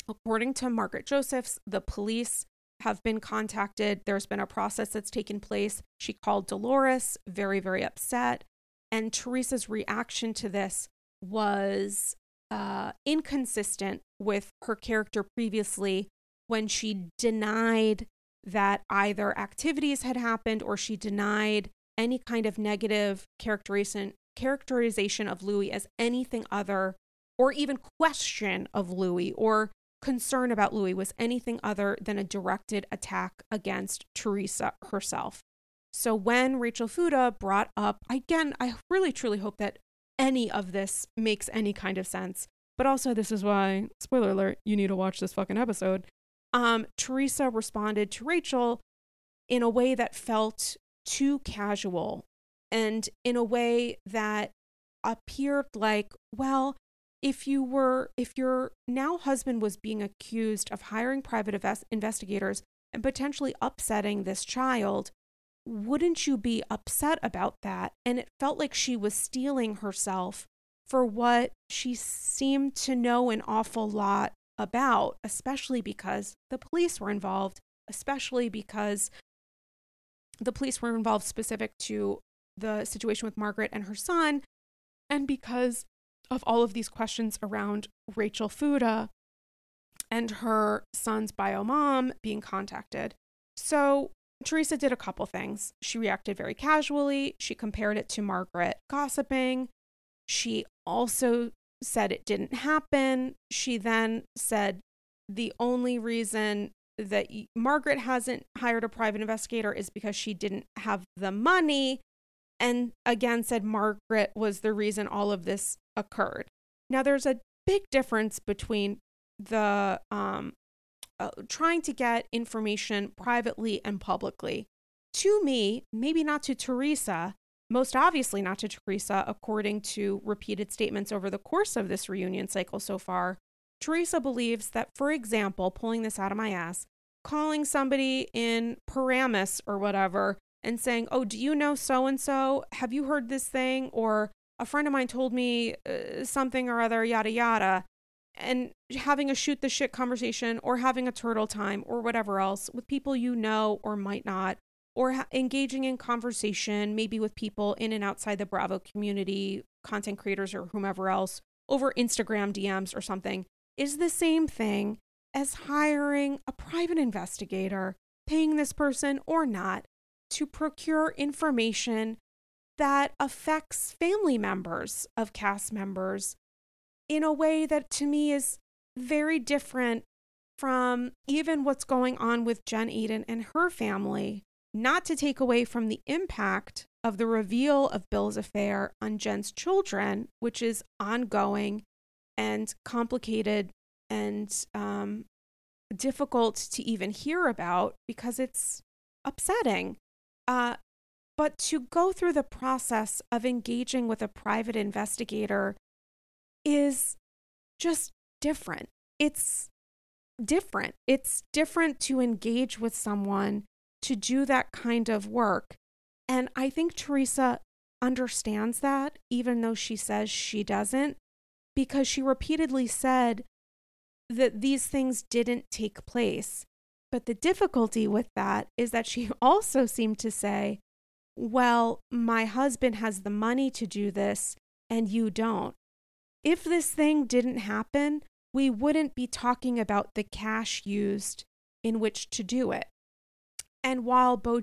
According to Margaret Josephs, the police have been contacted. There's been a process that's taken place. She called Dolores, very, very upset. And Teresa's reaction to this was uh, inconsistent with her character previously when she denied that either activities had happened or she denied any kind of negative characterization characterization of Luis as anything other or even question of Luis or concern about Luis was anything other than a directed attack against Teresa herself. So when Rachel Fuda brought up, again, I really truly hope that any of this makes any kind of sense. But also, this is why, spoiler alert, you need to watch this fucking episode. Um, Teresa responded to Rachel in a way that felt too casual and in a way that appeared like, well, if you were, if your now husband was being accused of hiring private invest- investigators and potentially upsetting this child, wouldn't you be upset about that? And it felt like she was steeling herself for what she seemed to know an awful lot about, especially because the police were involved, especially because the police were involved specific to the situation with Margaret and her son, and because of all of these questions around Rachel Fuda and her son's bio mom being contacted. So Teresa did a couple things. She reacted very casually. She compared it to Margaret gossiping. She also said it didn't happen. She then said the only reason that Margaret hasn't hired a private investigator is because she didn't have the money. And again, said Margaret was the reason all of this occurred. Now, there's a big difference between the um, uh, trying to get information privately and publicly. To me, maybe not to Teresa, most obviously not to Teresa, according to repeated statements over the course of this reunion cycle so far. Teresa believes that, for example, pulling this out of my ass, calling somebody in Paramus or whatever and saying, Oh, do you know so and so? Have you heard this thing? Or a friend of mine told me uh, something or other, yada, yada and having a shoot the shit conversation or having a turtle time or whatever else with people you know or might not or ha- engaging in conversation maybe with people in and outside the Bravo community, content creators or whomever else over Instagram DMs or something is the same thing as hiring a private investigator, paying this person or not to procure information that affects family members of cast members in a way that to me is very different from even what's going on with Jen Aydin and her family, not to take away from the impact of the reveal of Bill's affair on Jen's children, which is ongoing and complicated and um, difficult to even hear about because it's upsetting. Uh, but to go through the process of engaging with a private investigator is just different. It's different. It's different to engage with someone to do that kind of work. And I think Teresa understands that, even though she says she doesn't, because she repeatedly said that these things didn't take place. But the difficulty with that is that she also seemed to say, well, my husband has the money to do this and you don't. If this thing didn't happen, we wouldn't be talking about the cash used in which to do it. And while Bo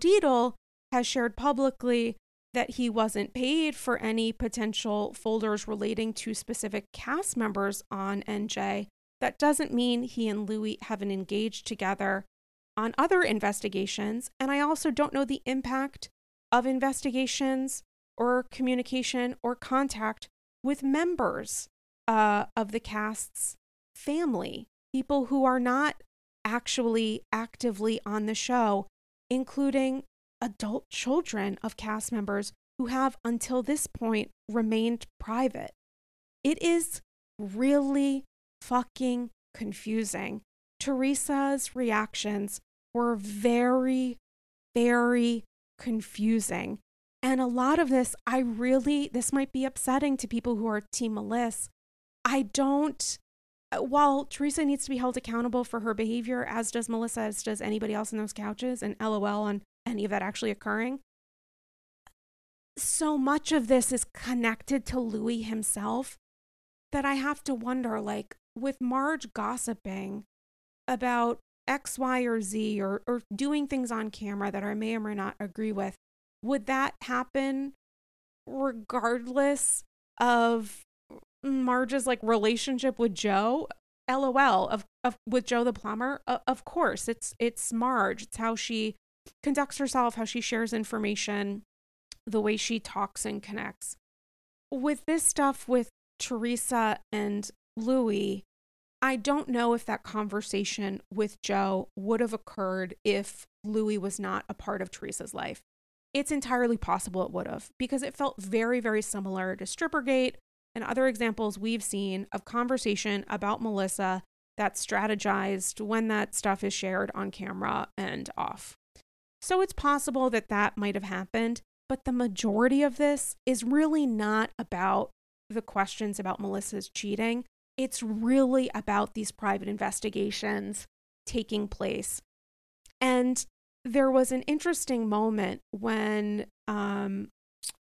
has shared publicly that he wasn't paid for any potential folders relating to specific cast members on NJ, that doesn't mean he and Luis haven't engaged together on other investigations. And I also don't know the impact of investigations or communication or contact with members uh, of the cast's family, people who are not actually actively on the show, including adult children of cast members who have until this point remained private. It is really fucking confusing. Teresa's reactions were very, very confusing. And a lot of this, I really, this might be upsetting to people who are Team Melissa. I don't, while Teresa needs to be held accountable for her behavior, as does Melissa, as does anybody else in those couches, and LOL on any of that actually occurring, so much of this is connected to Luis himself that I have to wonder like, with Marge gossiping about X, Y, or Z or, or doing things on camera that I may or may not agree with, would that happen regardless of Marge's like relationship with Joe? LOL of, of with Joe the plumber. Uh, of course, it's it's Marge. It's how she conducts herself, how she shares information, the way she talks and connects. With this stuff with Teresa and Luis, I don't know if that conversation with Joe would have occurred if Luis was not a part of Teresa's life. It's entirely possible it would have because it felt very, very similar to Strippergate and other examples we've seen of conversation about Melissa that's strategized when that stuff is shared on camera and off. So it's possible that that might have happened, but the majority of this is really not about the questions about Melissa's cheating it's really about these private investigations taking place. And there was an interesting moment when um,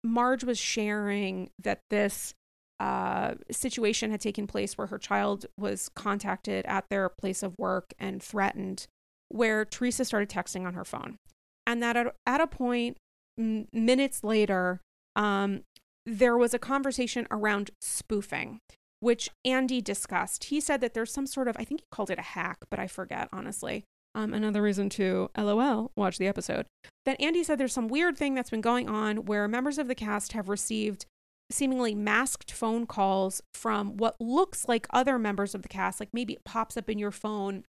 Marge was sharing that this uh, situation had taken place where her child was contacted at their place of work and threatened, where Teresa started texting on her phone. And that at, at a point, m- minutes later, um, there was a conversation around spoofing which Andy discussed. He said that there's some sort of, I think he called it a hack, but I forget, honestly. Um, another reason to LOL, watch the episode. That Andy said there's some weird thing that's been going on where members of the cast have received seemingly masked phone calls from what looks like other members of the cast. Like maybe it pops up in your phone,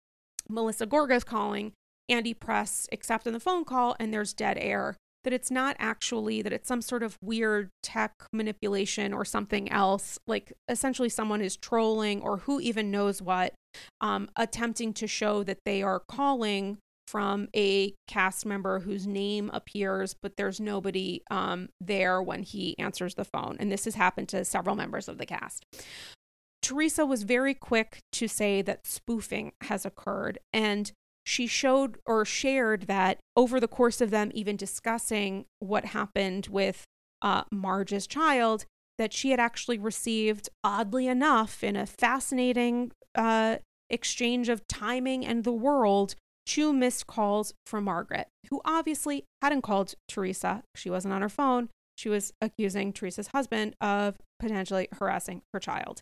Melissa Gorga's calling, Andy press accept on the phone call, and there's dead air that it's not actually that it's some sort of weird tech manipulation or something else. Like essentially someone is trolling or who even knows what um, attempting to show that they are calling from a cast member whose name appears but there's nobody um, there when he answers the phone. And this has happened to several members of the cast. Teresa was very quick to say that spoofing has occurred. And she showed or shared that over the course of them even discussing what happened with uh, Marge's child, that she had actually received, oddly enough, in a fascinating uh, exchange of timing and the world, two missed calls from Margaret, who obviously hadn't called Teresa. She wasn't on her phone, She was accusing Teresa's husband of potentially harassing her child.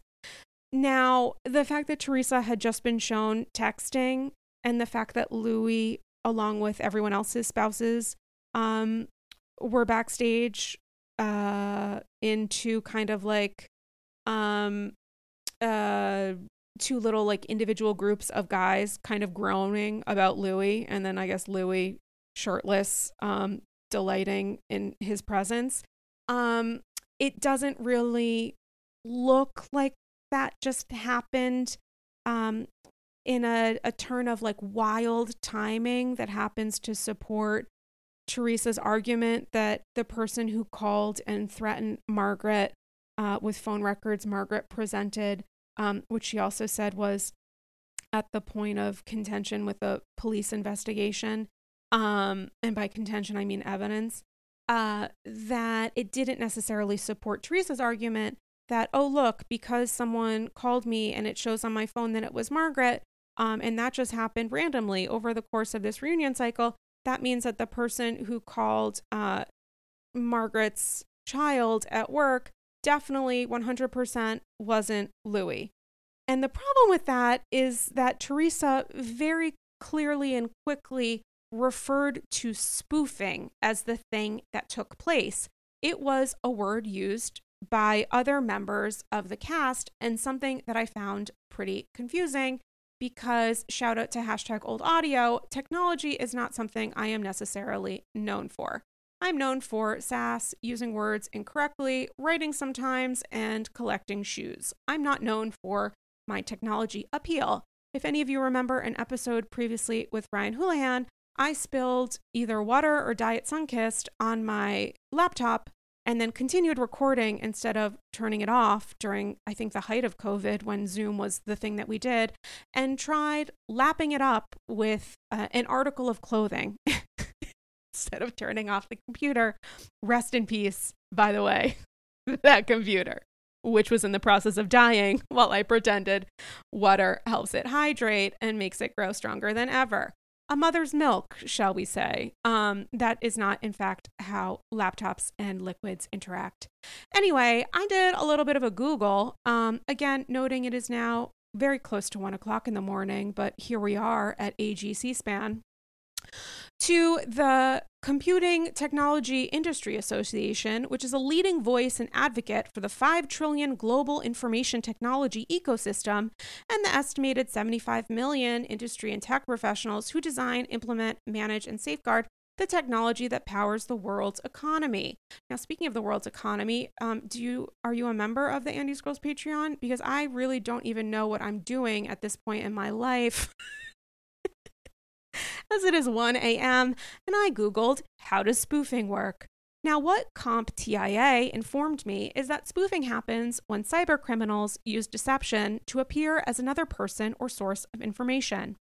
Now, the fact that Teresa had just been shown texting and the fact that Luis, along with everyone else's spouses, um, were backstage uh, into kind of like um, uh, two little like individual groups of guys kind of groaning about Luis, and then I guess Luis shirtless, um, delighting in his presence. Um, it doesn't really look like that just happened um, in a, a turn of like wild timing that happens to support Teresa's argument that the person who called and threatened Margaret uh, with phone records Margaret presented, um, which she also said was at the point of contention with the police investigation. Um, and by contention, I mean evidence. Uh, that it didn't necessarily support Teresa's argument that, oh, look, because someone called me and it shows on my phone that it was Margaret, um, and that just happened randomly over the course of this reunion cycle, that means that the person who called uh, Margaret's child at work definitely 100% wasn't Luis. And the problem with that is that Teresa very clearly and quickly referred to spoofing as the thing that took place. It was a word used by other members of the cast and something that I found pretty confusing because shout out to hashtag old audio, technology is not something I am necessarily known for. I'm known for sass, using words incorrectly, writing sometimes, and collecting shoes. I'm not known for my technology appeal. If any of you remember an episode previously with Ryan Houlihan, I spilled either water or Diet Sunkist on my laptop and then continued recording instead of turning it off during, I think, the height of COVID when Zoom was the thing that we did, and tried lapping it up with uh, an article of clothing instead of turning off the computer. Rest in peace, by the way, that computer, which was in the process of dying while I pretended water helps it hydrate and makes it grow stronger than ever. A mother's milk, shall we say. Um, that is not, in fact, how laptops and liquids interact. Anyway, I did a little bit of a Google, um, again, noting it is now very close to one o'clock in the morning, but here we are at AGC span to the Computing Technology Industry Association, which is a leading voice and advocate for the 5 trillion global information technology ecosystem and the estimated 75 million industry and tech professionals who design, implement, manage, and safeguard the technology that powers the world's economy. Now, speaking of the world's economy, um, do you are you a member of the Andy's Girls Patreon? Because I really don't even know what I'm doing at this point in my life. as it is 1 a.m., and I Googled, how does spoofing work? Now, what CompTIA informed me is that spoofing happens when cyber criminals use deception to appear as another person or source of information.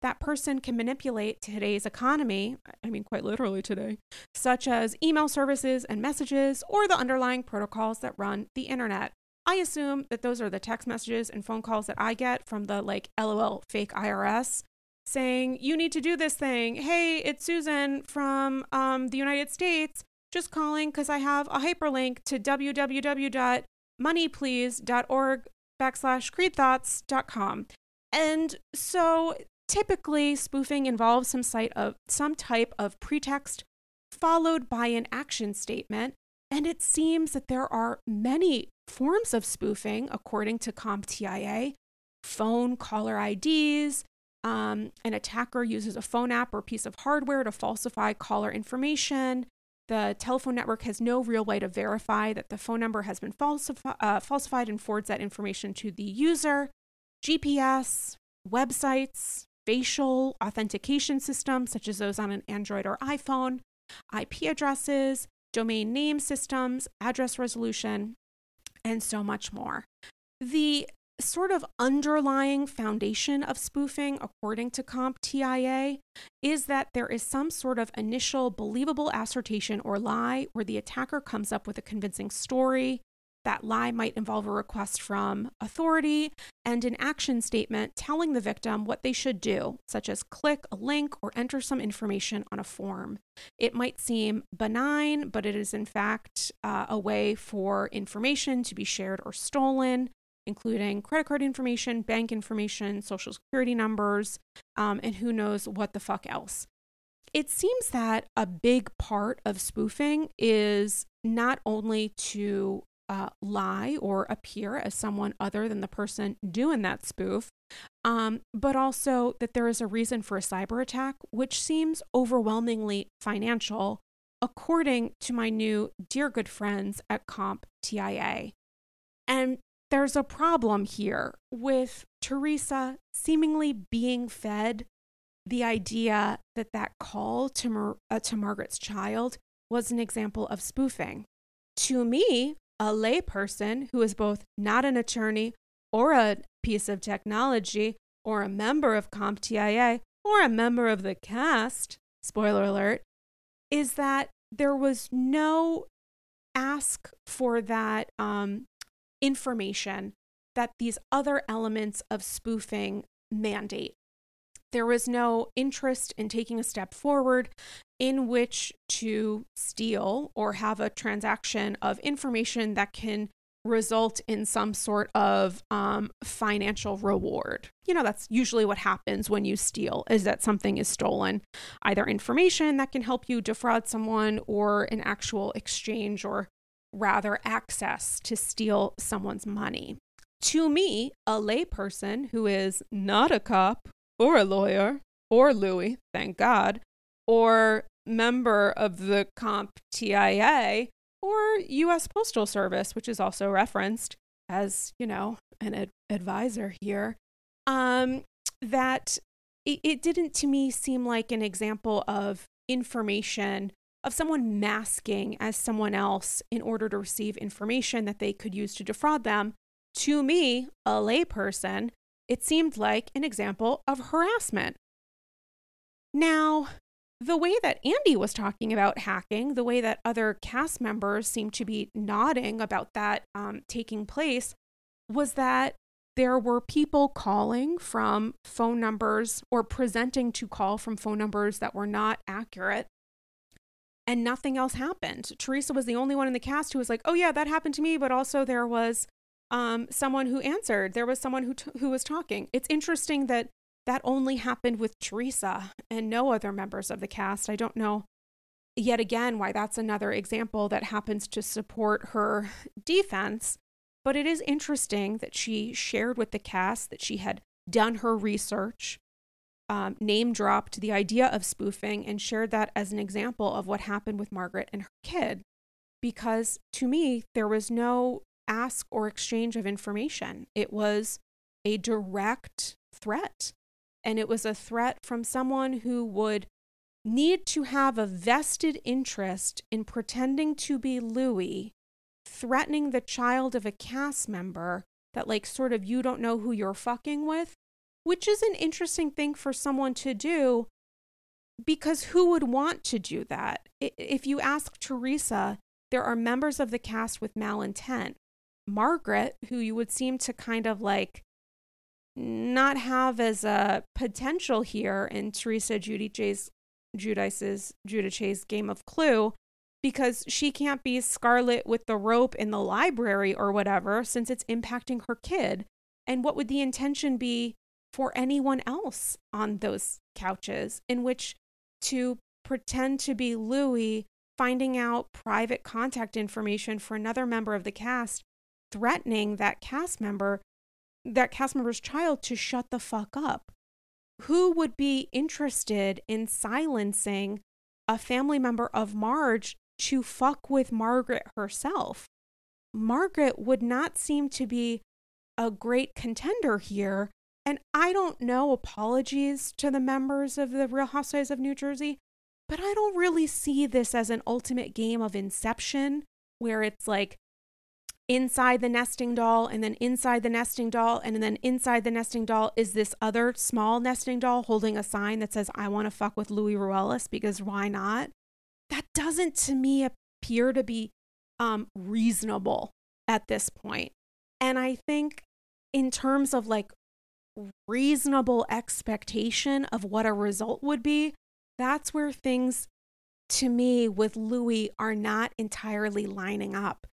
That person can manipulate today's economy, I mean, quite literally today, such as email services and messages or the underlying protocols that run the internet. I assume that those are the text messages and phone calls that I get from the like LOL fake IRS saying, You need to do this thing. Hey, it's Susan from um, the United States, just calling because I have a hyperlink to www.moneyplease.org backslash creedthoughts.com. And so typically spoofing involves some site of some type of pretext followed by an action statement. And it seems that there are many forms of spoofing according to CompTIA phone caller IDs, um, an attacker uses a phone app or piece of hardware to falsify caller information. The telephone network has no real way to verify that the phone number has been falsifi- uh, falsified and forwards that information to the user. GPS, websites, facial authentication systems, such as those on an Android or iPhone, IP addresses, domain name systems, address resolution, and so much more. The sort of underlying foundation of spoofing, according to CompTIA, is that there is some sort of initial believable assertion or lie where the attacker comes up with a convincing story, That lie might involve a request from authority and an action statement telling the victim what they should do, such as click a link or enter some information on a form. It might seem benign, but it is in fact uh, a way for information to be shared or stolen, including credit card information, bank information, social security numbers, um, and who knows what the fuck else. It seems that a big part of spoofing is not only to uh, lie or appear as someone other than the person doing that spoof, um, but also that there is a reason for a cyber attack, which seems overwhelmingly financial, according to my new dear good friends at CompTIA. And there's a problem here with Teresa seemingly being fed the idea that that call to, Mar- uh, to Margaret's child was an example of spoofing. To me, a layperson who is both not an attorney or a piece of technology or a member of CompTIA or a member of the cast, spoiler alert, is that there was no ask for that um, information that these other elements of spoofing mandate. There was no interest in taking a step forward in which to steal or have a transaction of information that can result in some sort of um, financial reward. You know, that's usually what happens when you steal, is that something is stolen, either information that can help you defraud someone or an actual exchange or rather access to steal someone's money. To me, a layperson who is not a cop or a lawyer or Luis, thank God, or member of the CompTIA or US Postal Service, which is also referenced as, you know, an ad- advisor here, um, that it, it didn't to me seem like an example of information of someone masking as someone else in order to receive information that they could use to defraud them. To me, a layperson, it seemed like an example of harassment. Now, the way that Andy was talking about hacking, the way that other cast members seemed to be nodding about that um, taking place, was that there were people calling from phone numbers or presenting to call from phone numbers that were not accurate. And nothing else happened. Teresa was the only one in the cast who was like, "Oh yeah, that happened to me," but also there was um, someone who answered. There was someone who t- who was talking. It's interesting that that only happened with Teresa and no other members of the cast. I don't know yet again why that's another example that happens to support her defense. But it is interesting that she shared with the cast that she had done her research, um, name dropped the idea of spoofing, and shared that as an example of what happened with Margaret and her kid. Because to me, there was no ask or exchange of information, it was a direct threat and it was a threat from someone who would need to have a vested interest in pretending to be Luis, threatening the child of a cast member that, like, sort of you don't know who you're fucking with, which is an interesting thing for someone to do because who would want to do that? If you ask Teresa, there are members of the cast with malintent. Margaret, who you would seem to kind of like not have as a potential here in Teresa Giudice's Giudice's Giudice's game of Clue because she can't be Scarlet with the rope in the library or whatever since it's impacting her kid. And what would the intention be for anyone else on those couches in which to pretend to be Luis, finding out private contact information for another member of the cast, threatening that cast member that cast member's child to shut the fuck up. Who would be interested in silencing a family member of Marge to fuck with Margaret herself? Margaret would not seem to be a great contender here. And I don't know, apologies to the members of the Real Housewives of New Jersey, but I don't really see this as an ultimate game of inception where it's like inside the nesting doll and then inside the nesting doll and then inside the nesting doll is this other small nesting doll holding a sign that says I want to fuck with Luis Ruelas because why not? That doesn't to me appear to be um reasonable at this point. And I think, in terms of like reasonable expectation of what a result would be, that's where things to me with Luis are not entirely lining up.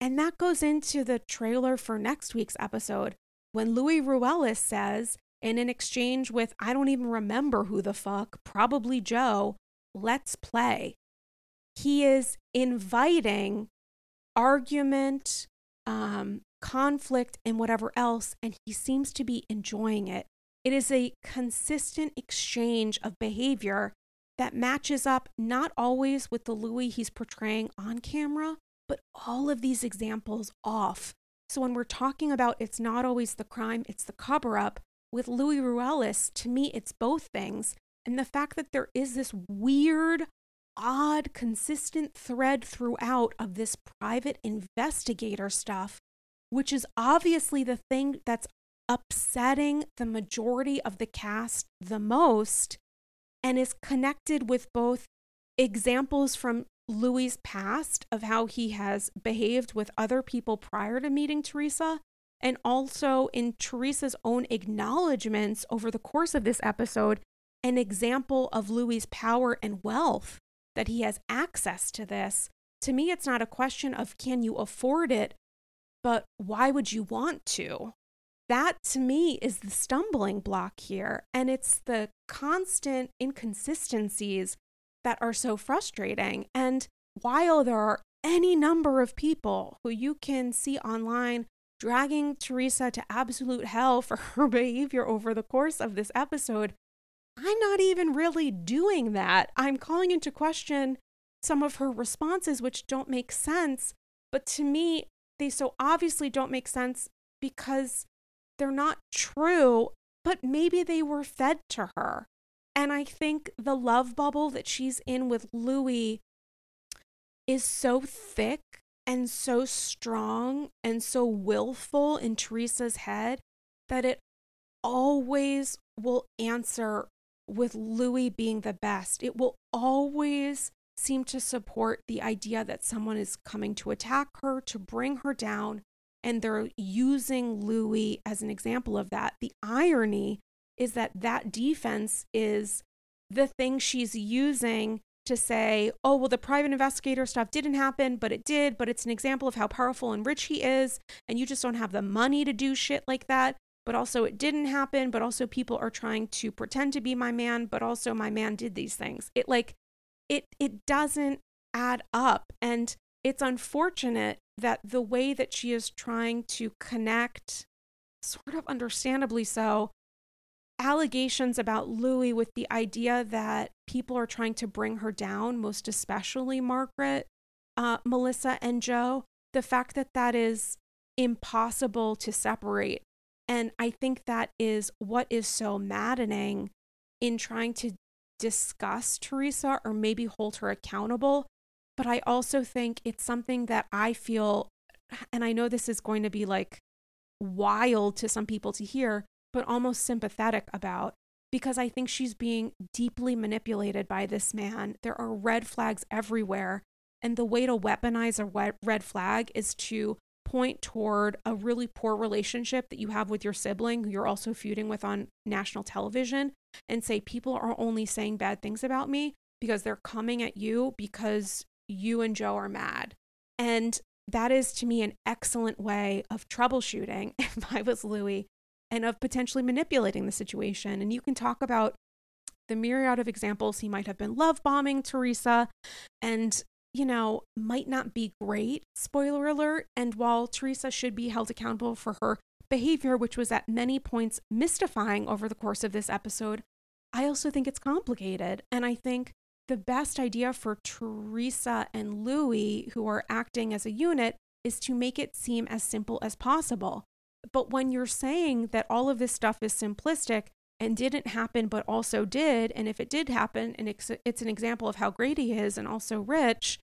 And that goes into the trailer for next week's episode when Luis Ruelas says, in an exchange with, I don't even remember who the fuck, probably Joe, let's play. He is inviting argument, um, conflict, and whatever else, and he seems to be enjoying it. It is a consistent exchange of behavior that matches up not always with the Luis he's portraying on camera, but all of these examples off. So when we're talking about it's not always the crime, it's the cover up, with Luis Ruelas, to me, it's both things. And the fact that there is this weird, odd, consistent thread throughout of this private investigator stuff, which is obviously the thing that's upsetting the majority of the cast the most and is connected with both examples from Luis' past of how he has behaved with other people prior to meeting Teresa, and also in Teresa's own acknowledgments over the course of this episode, an example of Luis' power and wealth that he has access to this. To me, it's not a question of can you afford it, but why would you want to? that to me is the stumbling block here. And it's the constant inconsistencies that are so frustrating. And while there are any number of people who you can see online dragging Teresa to absolute hell for her behavior over the course of this episode, I'm not even really doing that. I'm calling into question some of her responses, which don't make sense. But to me, they so obviously don't make sense because they're not true, but maybe they were fed to her. And I think the love bubble that she's in with Luis is so thick and so strong and so willful in Teresa's head that it always will answer with Luis being the best. It will always seem to support the idea that someone is coming to attack her, to bring her down, and they're using Luis as an example of that. The irony is that that defense is the thing she's using to say, oh, well, the private investigator stuff didn't happen, but it did, but it's an example of how powerful and rich he is, and you just don't have the money to do shit like that. But also, it didn't happen, but also, people are trying to pretend to be my man, but also, my man did these things. It like, it, it doesn't add up. And it's unfortunate that the way that she is trying to connect, sort of understandably so, allegations about Luis with the idea that people are trying to bring her down, most especially Margaret, uh, Melissa, and Joe, the fact that that is impossible to separate. And I think that is what is so maddening in trying to discuss Teresa or maybe hold her accountable but I also think it's something that I feel, and I know this is going to be like wild to some people to hear, but almost sympathetic about because I think she's being deeply manipulated by this man. There are red flags everywhere. And the way to weaponize a red flag is to point toward a really poor relationship that you have with your sibling who you're also feuding with on national television and say people are only saying bad things about me because they're coming at you because you and Joe are mad. And that is to me an excellent way of troubleshooting if I was Luis and of potentially manipulating the situation. And you can talk about the myriad of examples he might have been love bombing Teresa and, you know, might not be great, spoiler alert. And while Teresa should be held accountable for her behavior, which was at many points mystifying over the course of this episode, I also think it's complicated. And I think the best idea for Teresa and Luis, who are acting as a unit, is to make it seem as simple as possible. But when you're saying that all of this stuff is simplistic and didn't happen, but also did, and if it did happen, and it's, it's an example of how great he is and also rich,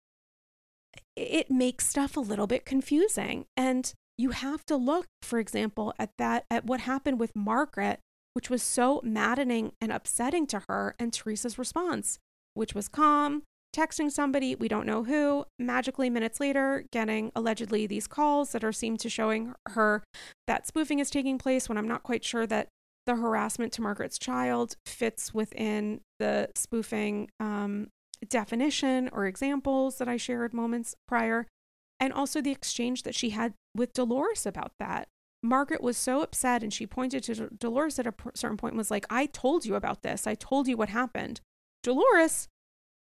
it makes stuff a little bit confusing. And you have to look, for example, at that, at what happened with Margaret, which was so maddening and upsetting to her, and Teresa's response which was calm, texting somebody, we don't know who, magically minutes later, getting allegedly these calls that are seem to showing her that spoofing is taking place when I'm not quite sure that the harassment to Margaret's child fits within the spoofing um, definition or examples that I shared moments prior, and also the exchange that she had with Dolores about that. Margaret was so upset and she pointed to Dolores at a certain point and was like, I told you about this. I told you what happened. Dolores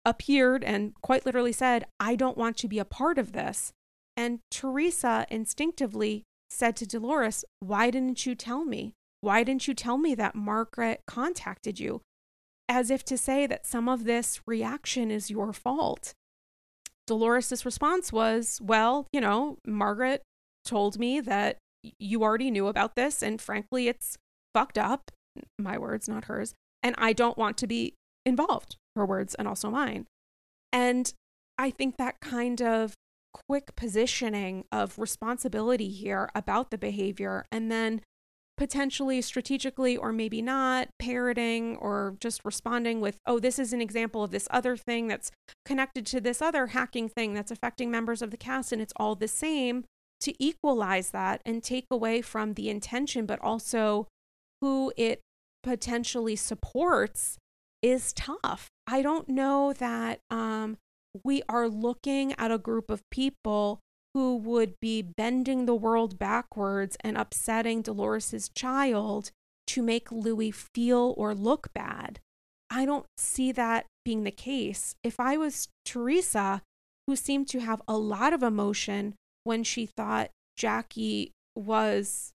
appeared and quite literally said, I don't want to be a part of this. And Teresa instinctively said to Dolores, Why didn't you tell me? Why didn't you tell me that Margaret contacted you? As if to say that some of this reaction is your fault. Dolores' response was, Well, you know, Margaret told me that you already knew about this, and frankly, it's fucked up. My words, not hers. And I don't want to be involved, her words, and also mine. And I think that kind of quick positioning of responsibility here about the behavior and then potentially strategically or maybe not parroting or just responding with, oh, this is an example of this other thing that's connected to this other hacking thing that's affecting members of the cast and it's all the same to equalize that and take away from the intention, but also who it potentially supports is tough. I don't know that um, we are looking at a group of people who would be bending the world backwards and upsetting Dolores's child to make Luis feel or look bad. I don't see that being the case. If I was Teresa, who seemed to have a lot of emotion when she thought Jackie was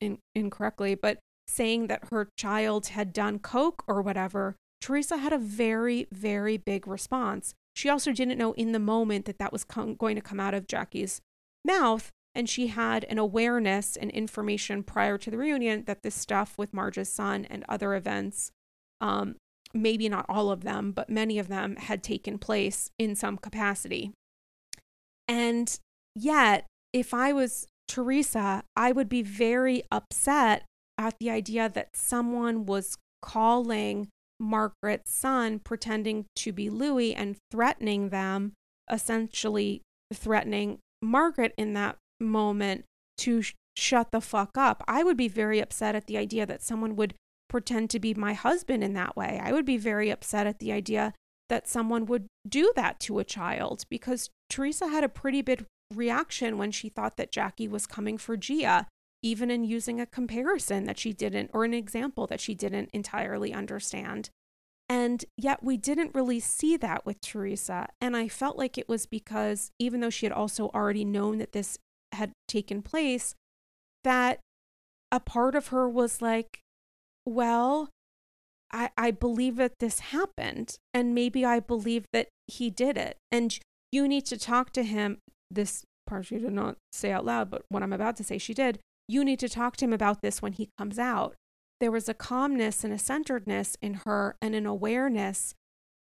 in- incorrectly, but saying that her child had done coke or whatever, Teresa had a very, very big response. She also didn't know in the moment that that was com- going to come out of Jackie's mouth. And she had an awareness and information prior to the reunion that this stuff with Marge's son and other events, um, maybe not all of them, but many of them had taken place in some capacity. And yet, if I was Teresa, I would be very upset at the idea that someone was calling Margaret's son pretending to be Luis and threatening them, essentially threatening Margaret in that moment to sh- shut the fuck up. I would be very upset at the idea that someone would pretend to be my husband in that way. I would be very upset at the idea that someone would do that to a child because Teresa had a pretty big reaction when she thought that Jackie was coming for Gia even in using a comparison that she didn't, or an example that she didn't entirely understand. And yet we didn't really see that with Teresa. And I felt like it was because, even though she had also already known that this had taken place, that a part of her was like, well, I, I believe that this happened. And maybe I believe that he did it. And you need to talk to him. This part she did not say out loud, but what I'm about to say, she did you need to talk to him about this when he comes out. There was a calmness and a centeredness in her and an awareness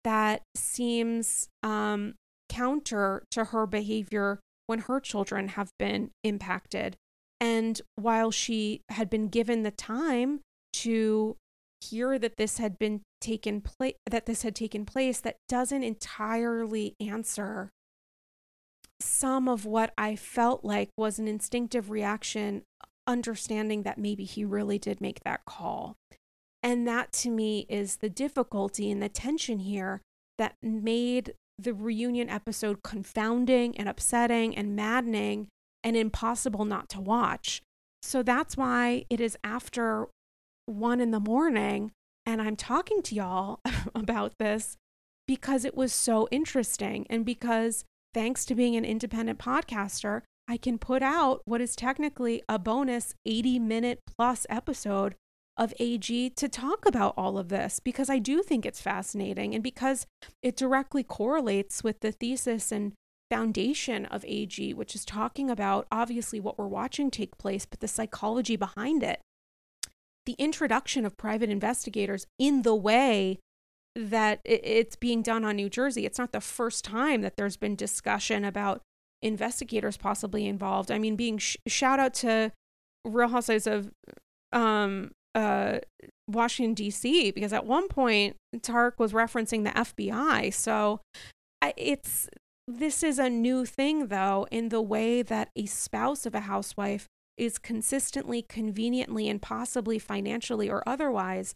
that seems um, counter to her behavior when her children have been impacted. And while she had been given the time to hear that this had been taken place that this had taken place that doesn't entirely answer some of what I felt like was an instinctive reaction understanding that maybe he really did make that call. And that to me is the difficulty and the tension here that made the reunion episode confounding and upsetting and maddening and impossible not to watch. So that's why it is after one in the morning and I'm talking to y'all about this because it was so interesting and because thanks to being an independent podcaster, I can put out what is technically a bonus 80 minute plus episode of AG to talk about all of this because I do think it's fascinating and because it directly correlates with the thesis and foundation of AG, which is talking about obviously what we're watching take place, but the psychology behind it. The introduction of private investigators in the way that it's being done on New Jersey. It's not the first time that there's been discussion about investigators possibly involved. I mean, being sh- shout out to Real Housewives of um, uh, Washington D.C. because at one point Tareq was referencing the FBI. So it's this is a new thing though in the way that a spouse of a housewife is consistently conveniently and possibly financially or otherwise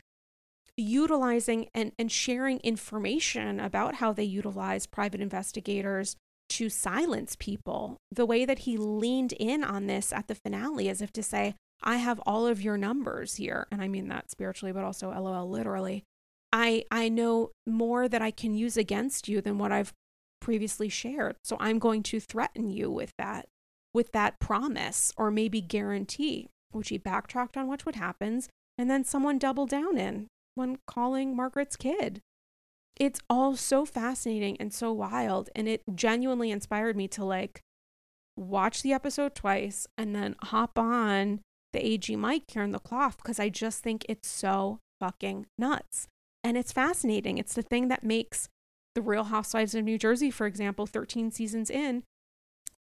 utilizing and, and sharing information about how they utilize private investigators to silence people. The way that he leaned in on this at the finale as if to say, I have all of your numbers here. And I mean that spiritually, but also LOL literally. I I know more that I can use against you than what I've previously shared. So I'm going to threaten you with that, with that promise or maybe guarantee, which he backtracked on, which what happens, and then someone doubled down in when calling Margaret's kid. It's all so fascinating and so wild. And it genuinely inspired me to like watch the episode twice and then hop on the AG mic here in the cloth because I just think it's so fucking nuts. And it's fascinating. It's the thing that makes The Real Housewives of New Jersey, for example, 13 seasons in,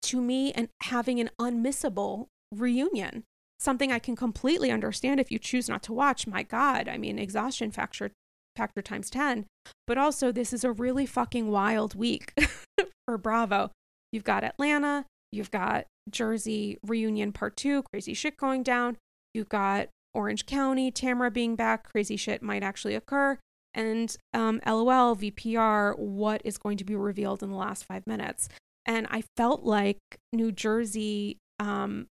to me, and having an unmissable reunion. Something I can completely understand if you choose not to watch. My God, I mean, exhaustion factor factor times 10. But also, this is a really fucking wild week for Bravo. You've got Atlanta, you've got Jersey reunion part two, crazy shit going down. You've got Orange County, Tamara being back, crazy shit might actually occur. And um, LOL, VPR, what is going to be revealed in the last five minutes. And I felt like New Jersey um,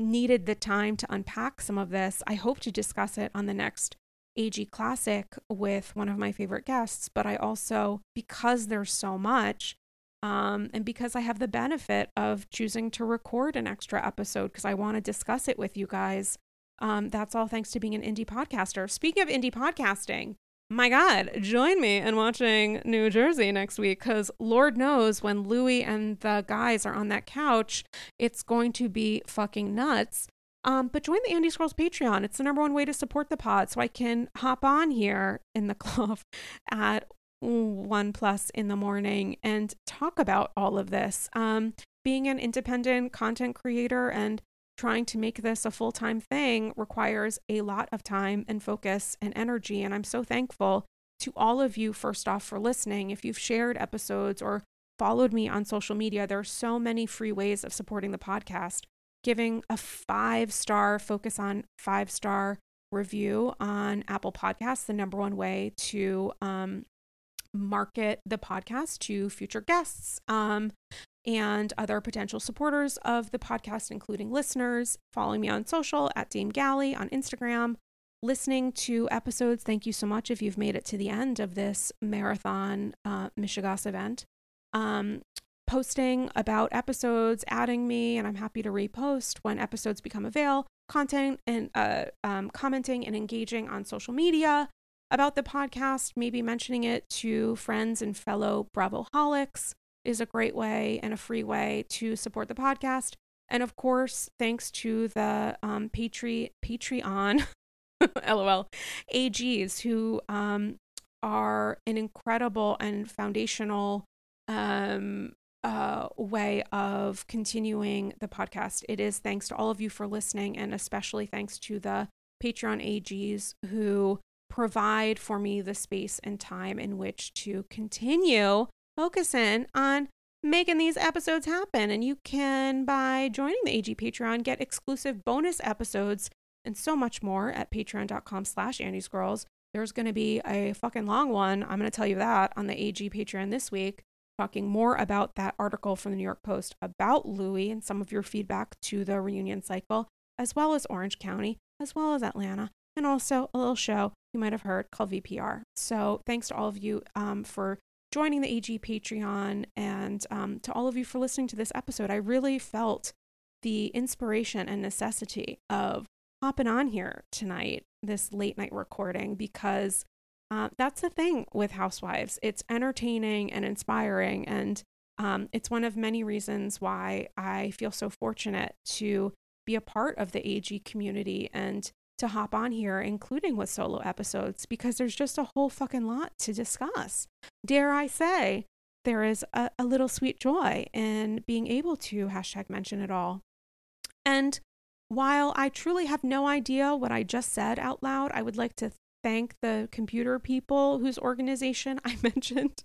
needed the time to unpack some of this. I hope to discuss it on the next AG Classic with one of my favorite guests, but I also, because there's so much, um, and because I have the benefit of choosing to record an extra episode because I want to discuss it with you guys. Um, that's all thanks to being an indie podcaster. Speaking of indie podcasting, my God, join me in watching New Jersey next week because Lord knows when Luis and the guys are on that couch, it's going to be fucking nuts. Um, but join the Andy Girls Patreon. It's the number one way to support the pod. So I can hop on here in the club at one plus in the morning and talk about all of this. Um, being an independent content creator and trying to make this a full time thing requires a lot of time and focus and energy. And I'm so thankful to all of you, first off, for listening. If you've shared episodes or followed me on social media, there are so many free ways of supporting the podcast. Giving a five star focus on five star review on Apple Podcasts, the number one way to um, market the podcast to future guests um, and other potential supporters of the podcast, including listeners. Following me on social at Dame Galli on Instagram. Listening to episodes, thank you so much if you've made it to the end of this marathon uh, Mishegas event. Um, posting about episodes, adding me, and I'm happy to repost when episodes become available. Content and uh, um, commenting and engaging on social media about the podcast, maybe mentioning it to friends and fellow Bravo holics is a great way and a free way to support the podcast. And of course, thanks to the um, Patreon, lol, AGs who um, are an incredible and foundational um, uh, way of continuing the podcast. It is thanks to all of you for listening, and especially thanks to the Patreon AGs who provide for me the space and time in which to continue focusing on making these episodes happen. And you can, by joining the AG Patreon, get exclusive bonus episodes and so much more at patreon.com slash Andy's Girls. There's going to be a fucking long one. I'm going to tell you that on the AG Patreon this week, talking more about that article from the New York Post about Luis and some of your feedback to the reunion cycle, as well as Orange County, as well as Atlanta, and also a little show you might have heard called VPR. So thanks to all of you um, for joining the AG Patreon and um, to all of you for listening to this episode. I really felt the inspiration and necessity of hopping on here tonight, this late night recording, because uh, that's the thing with Housewives. It's entertaining and inspiring. And um, it's one of many reasons why I feel so fortunate to be a part of the AG community and to hop on here, including with solo episodes, because there's just a whole fucking lot to discuss. Dare I say, there is a, a little sweet joy in being able to hashtag mention it all. And while I truly have no idea what I just said out loud, I would like to thank the computer people whose organization I mentioned.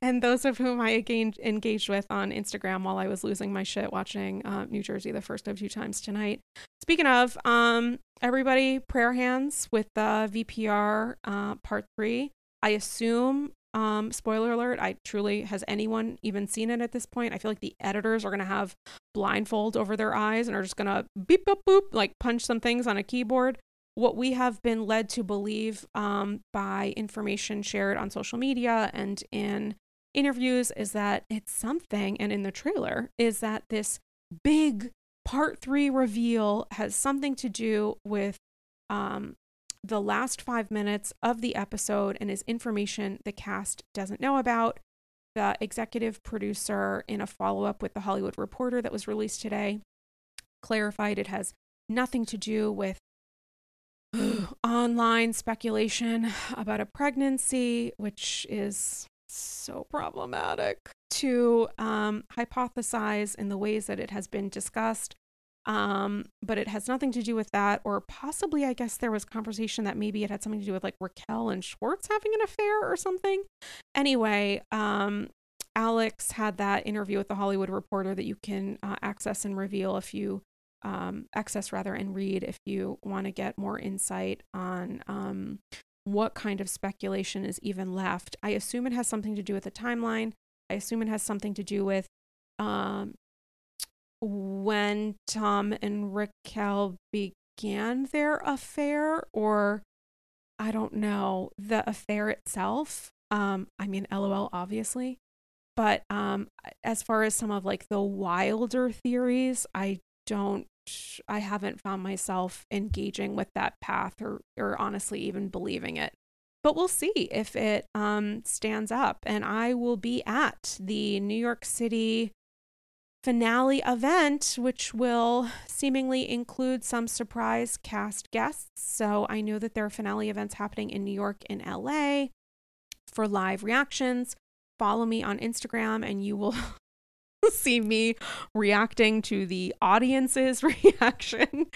and those of whom I engaged with on Instagram while I was losing my shit watching uh, New Jersey the first of two times tonight. Speaking of, um, everybody, prayer hands with the VPR uh, part three. I assume um, spoiler alert, I truly, has anyone even seen it at this point? I feel like the editors are going to have blindfold over their eyes and are just going to beep, boop, boop, like punch some things on a keyboard. What we have been led to believe um, by information shared on social media and in interviews is that it's something, and in the trailer, is that this big part three reveal has something to do with um, the last five minutes of the episode and is information the cast doesn't know about. The executive producer, in a follow up with The Hollywood Reporter that was released today, clarified it has nothing to do with online speculation about a pregnancy, which is so problematic to um, hypothesize in the ways that it has been discussed um, but it has nothing to do with that, or possibly, I guess there was conversation that maybe it had something to do with like Raquel and Schwartz having an affair or something. Anyway, um, Alex had that interview with the Hollywood Reporter that you can uh, access and reveal if you um, access rather and read if you want to get more insight on um, what kind of speculation is even left. I assume it has something to do with the timeline. I assume it has something to do with um, when Tom and Raquel began their affair, or I don't know, the affair itself. Um, I mean, LOL, obviously. But um, as far as some of like the wilder theories, I don't, I haven't found myself engaging with that path or, or honestly even believing it. But we'll see if it um, stands up. And I will be at the New York City finale event, which will seemingly include some surprise cast guests. So I know that there are finale events happening in New York and LA for live reactions. Follow me on Instagram and you will see me reacting to the audience's reaction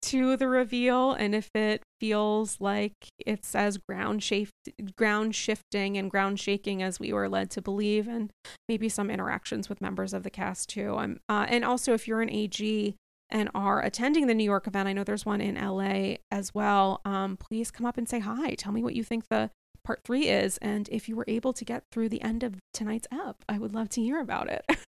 to the reveal and if it feels like it's as ground shift ground shifting and ground shaking as we were led to believe and maybe some interactions with members of the cast too um, uh, and also if you're an ag and are attending the New York event, I know there's one in LA as well. Um, please come up and say hi. Tell me what you think the part three is. And if you were able to get through the end of tonight's app, I would love to hear about it.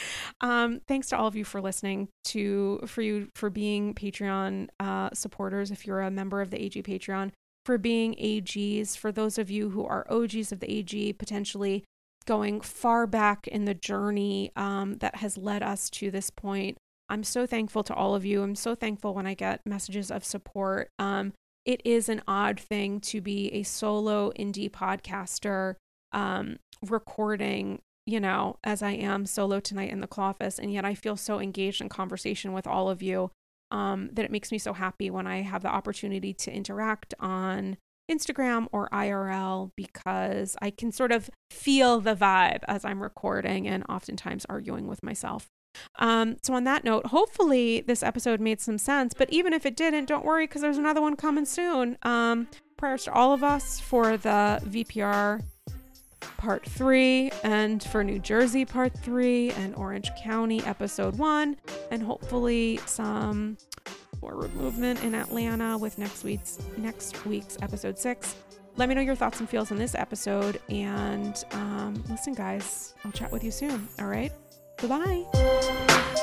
um, thanks to all of you for listening to for you for being Patreon uh, supporters. If you're a member of the AG Patreon, for being AGs, for those of you who are OGs of the AG, potentially going far back in the journey um, that has led us to this point. I'm so thankful to all of you. I'm so thankful when I get messages of support. Um, it is an odd thing to be a solo indie podcaster um, recording you know, as I am solo tonight in the claw office, and yet I feel so engaged in conversation with all of you um, that it makes me so happy when I have the opportunity to interact on Instagram or IRL because I can sort of feel the vibe as I'm recording and oftentimes arguing with myself. Um, so, on that note, hopefully this episode made some sense. But even if it didn't, don't worry because there's another one coming soon. Um, prayers to all of us for the VPR part three, and for New Jersey part three, and Orange County episode one, and hopefully some forward movement in Atlanta with next week's next week's episode six. Let me know your thoughts and feels on this episode, and um, listen, guys, I'll chat with you soon. All right, goodbye.